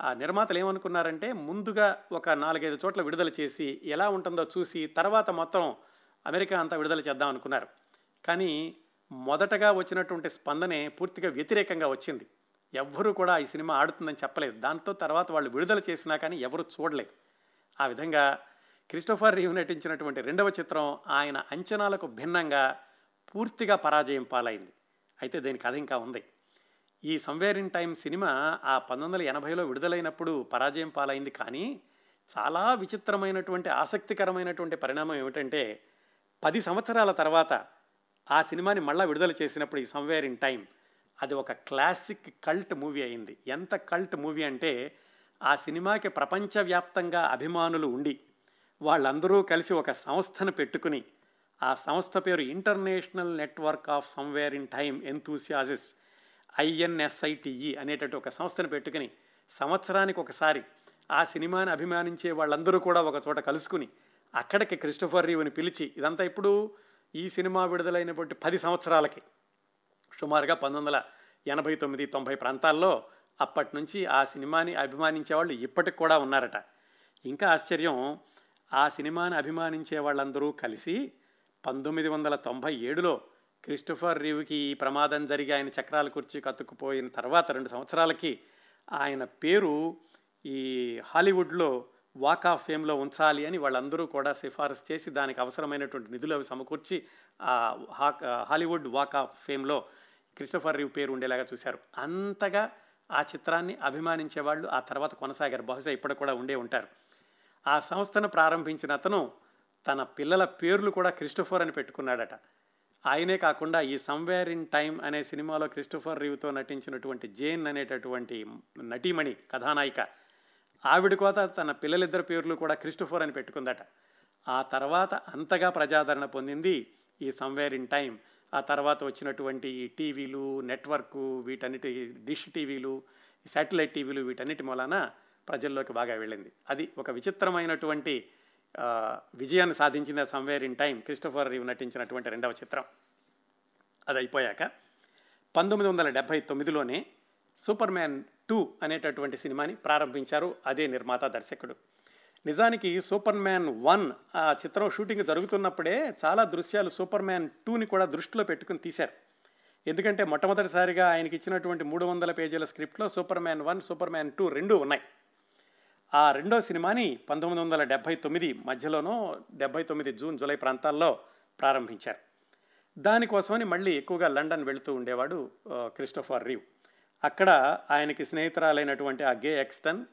ఆ నిర్మాతలు ఏమనుకున్నారంటే ముందుగా ఒక నాలుగైదు చోట్ల విడుదల చేసి ఎలా ఉంటుందో చూసి తర్వాత మొత్తం అమెరికా అంతా విడుదల చేద్దాం అనుకున్నారు. కానీ మొదటగా వచ్చినటువంటి స్పందనే పూర్తిగా వ్యతిరేకంగా వచ్చింది. ఎవ్వరూ కూడా ఈ సినిమా ఆడుతుందని చెప్పలేదు. దాంతో తర్వాత వాళ్ళు విడుదల చేసినా కానీ ఎవరు చూడలేదు. ఆ విధంగా క్రిస్టోఫర్ రీవ్ నటించినటువంటి రెండవ చిత్రం ఆయన అంచనాలకు భిన్నంగా పూర్తిగా పరాజయం పాలైంది. అయితే దీని కథ ఇంకా ఉంది. ఈ సంవేర్ ఇన్ టైమ్ సినిమా ఆ పంతొమ్మిది వందల ఎనభైలో విడుదలైనప్పుడు పరాజయం పాలైంది. కానీ చాలా విచిత్రమైనటువంటి ఆసక్తికరమైనటువంటి పరిణామం ఏమిటంటే పది సంవత్సరాల తర్వాత ఆ సినిమాని మళ్ళీ విడుదల చేసినప్పుడు ఈ సంవేర్ ఇన్ టైం అది ఒక క్లాసిక్ కల్ట్ మూవీ అయింది. ఎంత కల్ట్ మూవీ అంటే ఆ సినిమాకి ప్రపంచవ్యాప్తంగా అభిమానులు ఉండి వాళ్ళందరూ కలిసి ఒక సంస్థను పెట్టుకుని ఆ సంస్థ పేరు international network of somewhere in time enthusiasts INSITE అనేటట్టు ఒక సంస్థను పెట్టుకుని సంవత్సరానికి ఒకసారి ఆ సినిమాని అభిమానించే వాళ్ళందరూ కూడా ఒక చోట కలుసుకుని అక్కడికి క్రిస్టోఫర్ రీవ్ని పిలిచి ఇదంతా ఇప్పుడు ఈ సినిమా విడుదలైనటువంటి పది సంవత్సరాలకి సుమారుగా పంతొమ్మిది వందల ఎనభై తొమ్మిది తొంభై ప్రాంతాల్లో అప్పటి నుంచి ఆ సినిమాని అభిమానించే వాళ్ళు ఇప్పటికి కూడా ఉన్నారట. ఇంకా ఆశ్చర్యం ఆ సినిమాని అభిమానించే వాళ్ళందరూ కలిసి పంతొమ్మిది వందల తొంభై ఏడులో క్రిస్టోఫర్ రీవ్కి ఈ ప్రమాదం జరిగి ఆయన చక్రాల కుర్చీ కత్తుకుపోయిన తర్వాత రెండు సంవత్సరాలకి ఆయన పేరు ఈ హాలీవుడ్లో వాక్ ఆఫ్ ఫేమ్లో ఉంచాలి అని వాళ్ళందరూ కూడా సిఫారసు చేసి దానికి అవసరమైనటువంటి నిధులు అవి సమకూర్చి ఆ హాలీవుడ్ వాక్ ఆఫ్ ఫేమ్లో క్రిస్టోఫర్ రీవ్ పేరు ఉండేలాగా చూశారు. అంతగా ఆ చిత్రాన్ని అభిమానించే వాళ్ళు ఆ తర్వాత కొనసాగారు. బహుశా ఇప్పటికి కూడా ఉండే ఉంటారు. ఆ సంస్థను ప్రారంభించిన అతను తన పిల్లల పేర్లు కూడా క్రిస్టోఫర్ అని పెట్టుకున్నాడట. ఆయనే కాకుండా ఈ సమ్వేర్ ఇన్ టైమ్ అనే సినిమాలో క్రిస్టోఫర్ రీవ్తో నటించినటువంటి జేన్ అనేటటువంటి నటీమణి కథానాయిక. ఆవిడ కోత తన పిల్లలిద్దరి పేర్లు కూడా క్రిస్టోఫర్ అని పెట్టుకుందట. ఆ తర్వాత అంతగా ప్రజాదరణ పొందింది ఈ సమ్వేర్ ఇన్ టైం. ఆ తర్వాత వచ్చినటువంటి ఈ టీవీలు నెట్వర్క్ వీటన్నిటి డిష్ టీవీలు శాటిలైట్ టీవీలు వీటన్నిటి మూలాన ప్రజల్లోకి బాగా వెళ్ళింది. అది ఒక విచిత్రమైనటువంటి విజయాన్ని సాధించింది ఆ somewhere in time Christopher Reeve నటించినటువంటి రెండవ చిత్రం. అది అయిపోయాక పంతొమ్మిది వందల డెబ్భై తొమ్మిదిలోనే సూపర్ మ్యాన్ టూ అనేటటువంటి సినిమాని ప్రారంభించారు అదే నిర్మాత దర్శకుడు. నిజానికి సూపర్ మ్యాన్ వన్ ఆ చిత్రం షూటింగ్ జరుగుతున్నప్పుడే చాలా దృశ్యాలు సూపర్ మ్యాన్ టూని కూడా దృష్టిలో పెట్టుకుని తీశారు. ఎందుకంటే మొట్టమొదటిసారిగా ఆయనకి ఇచ్చినటువంటి మూడు వందల పేజీల స్క్రిప్ట్లో super man one super man two రెండు ఉన్నాయి. ఆ రెండో సినిమాని పంతొమ్మిది వందల డెబ్భై తొమ్మిది మధ్యలోనో డెబ్భై తొమ్మిది జూన్ జూలై ప్రాంతాల్లో ప్రారంభించారు. దానికోసమని మళ్ళీ ఎక్కువగా లండన్ వెళుతూ ఉండేవాడు క్రిస్టోఫర్ రీవ్. అక్కడ ఆయనకి స్నేహితురాలైనటువంటి ఆ గే ఎక్స్టన్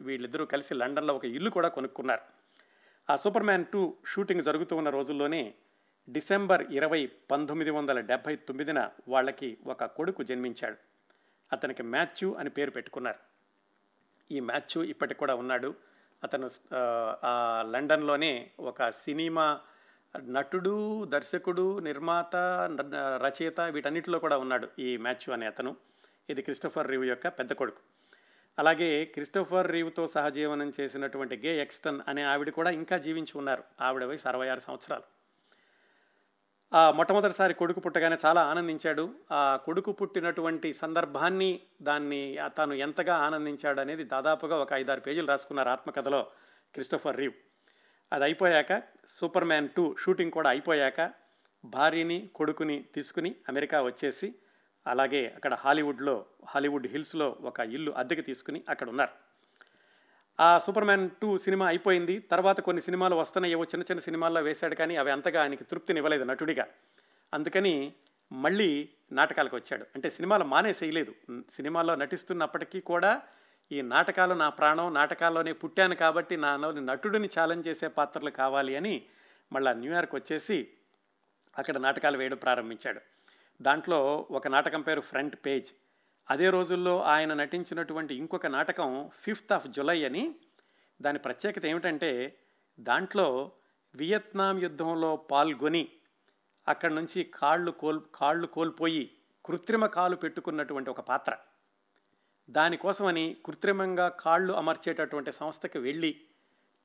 వీళ్ళిద్దరూ కలిసి లండన్లో ఒక ఇల్లు కూడా కొనుక్కున్నారు. ఆ సూపర్ మ్యాన్ టూ షూటింగ్ జరుగుతూ ఉన్న రోజుల్లోనే డిసెంబర్ ఇరవై పంతొమ్మిది వందల డెబ్భై తొమ్మిదిన వాళ్ళకి ఒక కొడుకు జన్మించాడు. అతనికి మ్యాథ్యూ అని పేరు పెట్టుకున్నారు. ఈ మ్యాథ్యూ ఇప్పటికి కూడా ఉన్నాడు. అతను ఆ లండన్లోనే ఒక సినిమా నటుడు దర్శకుడు నిర్మాత రచయిత వీటన్నిటిలో కూడా ఉన్నాడు ఈ మ్యాథ్యూ అనే అతను. ఇది క్రిస్టోఫర్ రీవ్ యొక్క పెద్ద కొడుకు. అలాగే క్రిస్టోఫర్ రీవ్తో సహజీవనం చేసినటువంటి గే ఎక్స్టన్ అనే ఆవిడ కూడా ఇంకా జీవించి ఉన్నారు. ఆవిడ వయసు అరవై ఆరు సంవత్సరాలు. మొట్టమొదటిసారి కొడుకు పుట్టగానే చాలా ఆనందించాడు. ఆ కొడుకు పుట్టినటువంటి సందర్భాన్ని దాన్ని తాను ఎంతగా ఆనందించాడు అనేది దాదాపుగా ఒక ఐదారు పేజీలు రాసుకున్నారు ఆత్మకథలో క్రిస్టోఫర్ రీవ్. అది అయిపోయాక సూపర్ మ్యాన్ టూ షూటింగ్ కూడా అయిపోయాక భార్యని కొడుకుని తీసుకుని అమెరికా వచ్చేసి అలాగే అక్కడ హాలీవుడ్లో హాలీవుడ్ హిల్స్లో ఒక ఇల్లు అద్దెకి తీసుకుని అక్కడ ఉన్నారు ఆ సూపర్ మ్యాన్ టూ సినిమా అయిపోయింది. తర్వాత కొన్ని సినిమాలు వస్తున్నాయేవో చిన్న చిన్న సినిమాల్లో వేశాడు కానీ అవి అంతగా ఆయనకి తృప్తినివ్వలేదు నటుడిగా. అందుకని మళ్ళీ నాటకాలకు వచ్చాడు. అంటే సినిమాలు మానేసేయలేదు. సినిమాల్లో నటిస్తున్నప్పటికీ కూడా ఈ నాటకాలు నా ప్రాణం నాటకాల్లోనే పుట్టాను కాబట్టి నా నటుడిని ఛాలెంజ్ చేసే పాత్రలు కావాలి అని మళ్ళీ న్యూయార్క్ వచ్చేసి అక్కడ నాటకాలు వేయడం ప్రారంభించాడు. దాంట్లో ఒక నాటకం పేరు ఫ్రంట్ పేజ్. అదే రోజుల్లో ఆయన నటించినటువంటి ఇంకొక నాటకం ఫిఫ్త్ ఆఫ్ జులై అని. దాని ప్రత్యేకత ఏమిటంటే దాంట్లో వియత్నాం యుద్ధంలో పాల్గొని అక్కడి నుంచి కాళ్ళు కోల్ కాళ్ళు కోల్పోయి కృత్రిమ కాలు పెట్టుకున్నటువంటి ఒక పాత్ర. దానికోసమని కృత్రిమంగా కాళ్ళు అమర్చేటటువంటి సంస్థకి వెళ్ళి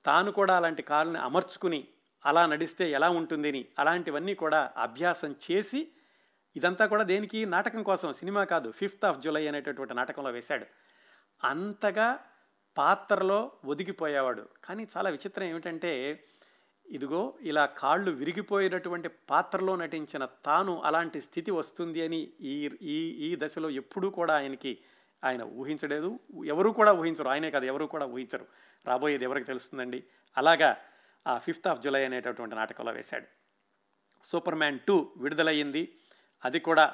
తాను కూడా అలాంటి కాళ్ళని అమర్చుకుని అలా నడిస్తే ఎలా ఉంటుందని అలాంటివన్నీ కూడా అభ్యాసం చేసి ఇదంతా కూడా దేనికి? నాటకం కోసం. సినిమా కాదు. ఫిఫ్త్ ఆఫ్ జూలై అనేటటువంటి నాటకంలో వేశాడు. అంతగా పాత్రలో ఒదిగిపోయేవాడు. కానీ చాలా విచిత్రం ఏమిటంటే ఇదిగో ఇలా కాళ్ళు విరిగిపోయినటువంటి పాత్రలో నటించిన తాను అలాంటి స్థితి వస్తుంది అని ఈ ఈ ఈ దశలో ఎప్పుడూ కూడా ఆయనకి ఆయన ఊహించలేదు. ఎవరు కూడా ఊహించరు. ఆయనే కాదు ఎవరు కూడా ఊహించరు. రాబోయేది ఎవరికి తెలుస్తుందండి? అలాగా ఆ ఫిఫ్త్ ఆఫ్ జులై అనేటటువంటి నాటకంలో వేశాడు. సూపర్ మ్యాన్ టూ విడుదలయ్యింది. అది కూడా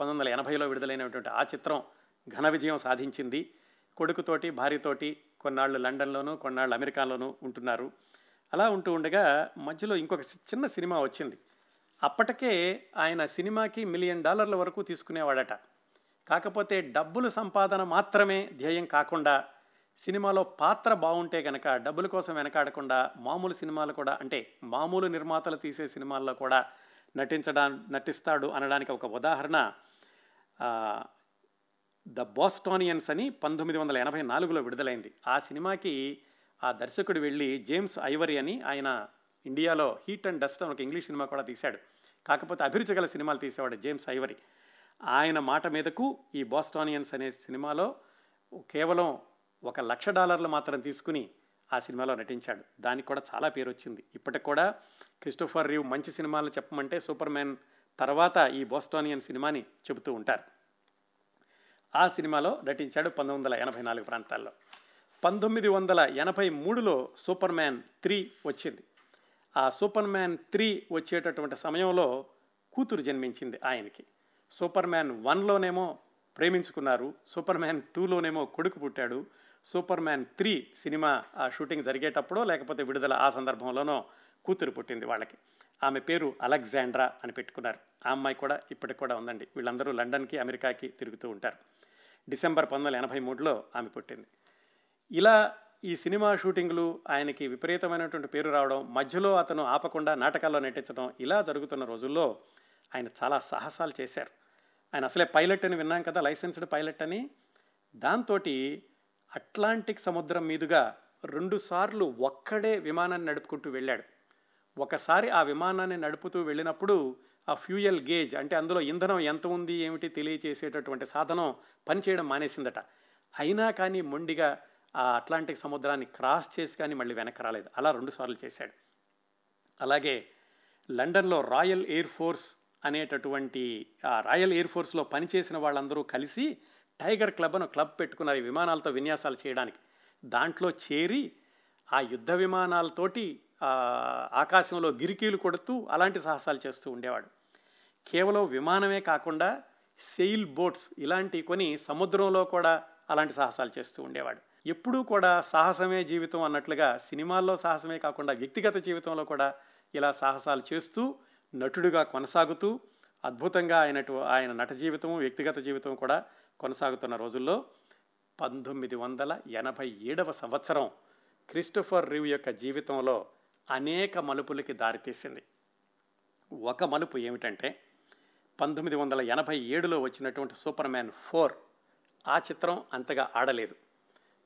పంతొమ్మిది వందల ఎనభైలో విడుదలైనటువంటి ఆ చిత్రం ఘన విజయం సాధించింది. కొడుకుతోటి భార్యతోటి కొన్నాళ్ళు లండన్లోనూ కొన్నాళ్ళు అమెరికాలోనూ ఉంటున్నారు. అలా ఉంటూ ఉండగా మధ్యలో ఇంకొక చిన్న సినిమా వచ్చింది. అప్పటికే ఆయన సినిమాకి మిలియన్ డాలర్ల వరకు తీసుకునేవాడట. కాకపోతే డబ్బులు సంపాదన మాత్రమే ధ్యేయం కాకుండా సినిమాలో పాత్ర బాగుంటే కనుక డబ్బుల కోసం వెనకాడకుండా మామూలు సినిమాలు కూడా అంటే మామూలు నిర్మాతలు తీసే సినిమాల్లో కూడా నటించడా నటిస్తాడు అనడానికి ఒక ఉదాహరణ ద బోస్టోనియన్స్ అని పంతొమ్మిది వందల ఎనభై నాలుగులో విడుదలైంది. ఆ సినిమాకి ఆ దర్శకుడు వెళ్ళి జేమ్స్ ఐవరీ అని ఆయన ఇండియాలో హీట్ అండ్ డస్ట్ అని ఒక ఇంగ్లీష్ సినిమా కూడా తీశాడు. కాకపోతే అభిరుచి గల సినిమాలు తీసేవాడు జేమ్స్ ఐవరీ. ఆయన మాట మీదకు ఈ బోస్టానియన్స్ అనే సినిమాలో కేవలం ఒక లక్ష డాలర్లు మాత్రం తీసుకుని ఆ సినిమాలో నటించాడు. దానికి కూడా చాలా పేరు వచ్చింది ఇప్పటికి కూడా క్రిస్టోఫర్ రీవ్ మంచి సినిమాలు చెప్పమంటే సూపర్ మ్యాన్ తర్వాత ఈ బోస్టానియన్ సినిమాని చెబుతూ ఉంటారు. ఆ సినిమాలో నటించాడు పంతొమ్మిది వందల ఎనభై నాలుగు ప్రాంతాల్లో. పంతొమ్మిది వందల ఎనభై మూడులో సూపర్ మ్యాన్ త్రీ వచ్చింది. ఆ సూపర్ మ్యాన్ త్రీ వచ్చేటటువంటి సమయంలో కూతురు జన్మించింది ఆయనకి. సూపర్ మ్యాన్ వన్లోనేమో ప్రేమించుకున్నారు సూపర్ మ్యాన్ టూలోనేమో కొడుకు పుట్టాడు సూపర్ మ్యాన్ త్రీ సినిమా ఆ షూటింగ్ జరిగేటప్పుడో లేకపోతే విడుదల ఆ సందర్భంలోనో కూతురు పుట్టింది వాళ్ళకి. ఆమె పేరు అలెగ్జాండ్రా అని పెట్టుకున్నారు. ఆ అమ్మాయి కూడా ఇప్పటికి కూడా ఉందండి. వీళ్ళందరూ లండన్కి అమెరికాకి తిరుగుతూ ఉంటారు. డిసెంబర్ పంతొమ్మిది వందల ఎనభై మూడులో ఆమె పుట్టింది. ఇలా ఈ సినిమా షూటింగ్లు ఆయనకి విపరీతమైనటువంటి పేరు రావడం మధ్యలో అతను ఆపకుండా నాటకాల్లో నటించడం ఇలా జరుగుతున్న రోజుల్లో ఆయన చాలా సాహసాలు చేశారు. ఆయన అసలే పైలట్ అని విన్నాం కదా లైసెన్స్డ్ పైలట్ అని. దాంతో అట్లాంటిక్ సముద్రం మీదుగా రెండుసార్లు ఒక్కడే విమానాన్ని నడుపుకుంటూ వెళ్ళాడు. ఒకసారి ఆ విమానాన్ని నడుపుతూ వెళ్ళినప్పుడు ఆ ఫ్యూయల్ గేజ్ అంటే అందులో ఇంధనం ఎంత ఉంది ఏమిటి తెలియచేసేటటువంటి సాధనం పనిచేయడం మానేసిందట. అయినా కానీ మొండిగా ఆ అట్లాంటిక్ సముద్రాన్ని క్రాస్ చేసి కానీ మళ్ళీ వెనక్కి రాలేదు. అలా రెండుసార్లు చేశాడు. అలాగే లండన్లో రాయల్ ఎయిర్ ఫోర్స్ అనేటటువంటి ఆ రాయల్ ఎయిర్ ఫోర్స్లో పనిచేసిన వాళ్ళందరూ కలిసి టైగర్ క్లబ్ అని క్లబ్ పెట్టుకున్నారు ఈ విమానాలతో విన్యాసాలు చేయడానికి. దాంట్లో చేరి ఆ యుద్ధ విమానాలతోటి ఆకాశంలో గిరికీలు కొడుతూ అలాంటి సాహసాలు చేస్తూ ఉండేవాడు. కేవలం విమానమే కాకుండా సెయిల్ బోట్స్ ఇలాంటి కొని సముద్రంలో కూడా అలాంటి సాహసాలు చేస్తూ ఉండేవాడు. ఎప్పుడూ కూడా సాహసమే జీవితం అన్నట్లుగా సినిమాల్లో సాహసమే కాకుండా వ్యక్తిగత జీవితంలో కూడా ఇలా సాహసాలు చేస్తూ నటుడుగా కొనసాగుతూ అద్భుతంగా ఆయనటు ఆయన నట జీవితం వ్యక్తిగత జీవితం కూడా కొనసాగుతున్న రోజుల్లో పంతొమ్మిది వందల ఎనభై ఏడవ సంవత్సరం క్రిస్టోఫర్ రివ్ యొక్క జీవితంలో అనేక మలుపులకి దారితీసింది. ఒక మలుపు ఏమిటంటే పంతొమ్మిది వందల ఎనభై ఏడులో వచ్చినటువంటి సూపర్ మ్యాన్ ఫోర్ ఆ చిత్రం అంతగా ఆడలేదు.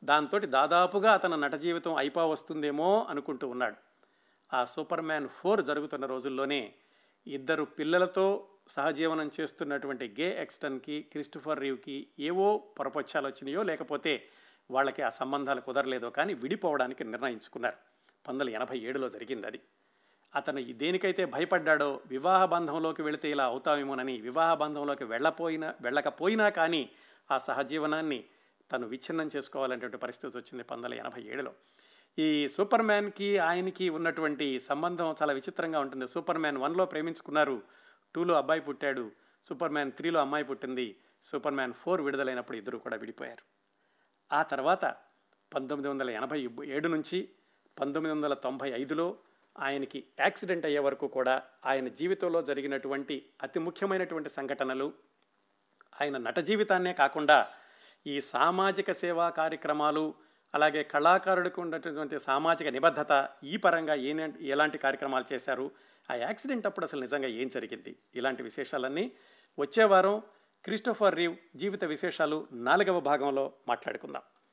దాంతో దాదాపుగా అతని నట జీవితం అయిపో వస్తుందేమో అనుకుంటూ ఉన్నాడు. ఆ సూపర్ మ్యాన్ ఫోర్ జరుగుతున్న రోజుల్లోనే ఇద్దరు పిల్లలతో సహజీవనం చేస్తున్నటువంటి గే ఎక్స్టన్కి క్రిస్టఫర్ రీవ్కి ఏవో పొరపక్షాలు వచ్చినాయో లేకపోతే వాళ్ళకి ఆ సంబంధాలు కుదరలేదో కానీ విడిపోవడానికి నిర్ణయించుకున్నారు. పంతొమ్మిది ఎనభై ఏడులో జరిగింది అది అతను దేనికైతే భయపడ్డాడో వివాహ బంధంలోకి వెళితే ఇలా అవుతామేమోనని వివాహ బంధంలోకి వెళ్ళపోయినా వెళ్ళకపోయినా కానీ ఆ సహజీవనాన్ని తను విచ్ఛిన్నం చేసుకోవాలనేటువంటి పరిస్థితి వచ్చింది పంతొమ్మిది ఎనభై ఏడులో. ఈ సూపర్ మ్యాన్కి ఆయనకి ఉన్నటువంటి సంబంధం చాలా విచిత్రంగా ఉంటుంది. సూపర్ మ్యాన్ వన్లో ప్రేమించుకున్నారు టూలో అబ్బాయి పుట్టాడు సూపర్ మ్యాన్ త్రీలో అమ్మాయి పుట్టింది సూపర్ మ్యాన్ ఫోర్ విడుదలైనప్పుడు ఇద్దరు కూడా విడిపోయారు. ఆ తర్వాత పంతొమ్మిది వందల ఎనభై ఏడు నుంచి పంతొమ్మిది వందల తొంభై ఐదులో ఆయనకి యాక్సిడెంట్ అయ్యే వరకు కూడా ఆయన జీవితంలో జరిగినటువంటి అతి ముఖ్యమైనటువంటి సంఘటనలు ఆయన నట జీవితాన్నే కాకుండా ఈ సామాజిక సేవా కార్యక్రమాలు అలాగే కళాకారుడికి ఉన్నటువంటి సామాజిక నిబద్ధత ఈ పరంగా ఏ ఎలాంటి కార్యక్రమాలు చేశారు ఆ యాక్సిడెంట్ అప్పుడు అసలు నిజంగా ఏం జరిగింది ఇలాంటి విశేషాలన్నీ వచ్చే వారం క్రిస్టోఫర్ రీవ్ జీవిత విశేషాలు నాలుగవ భాగంలో మాట్లాడుకుందాం.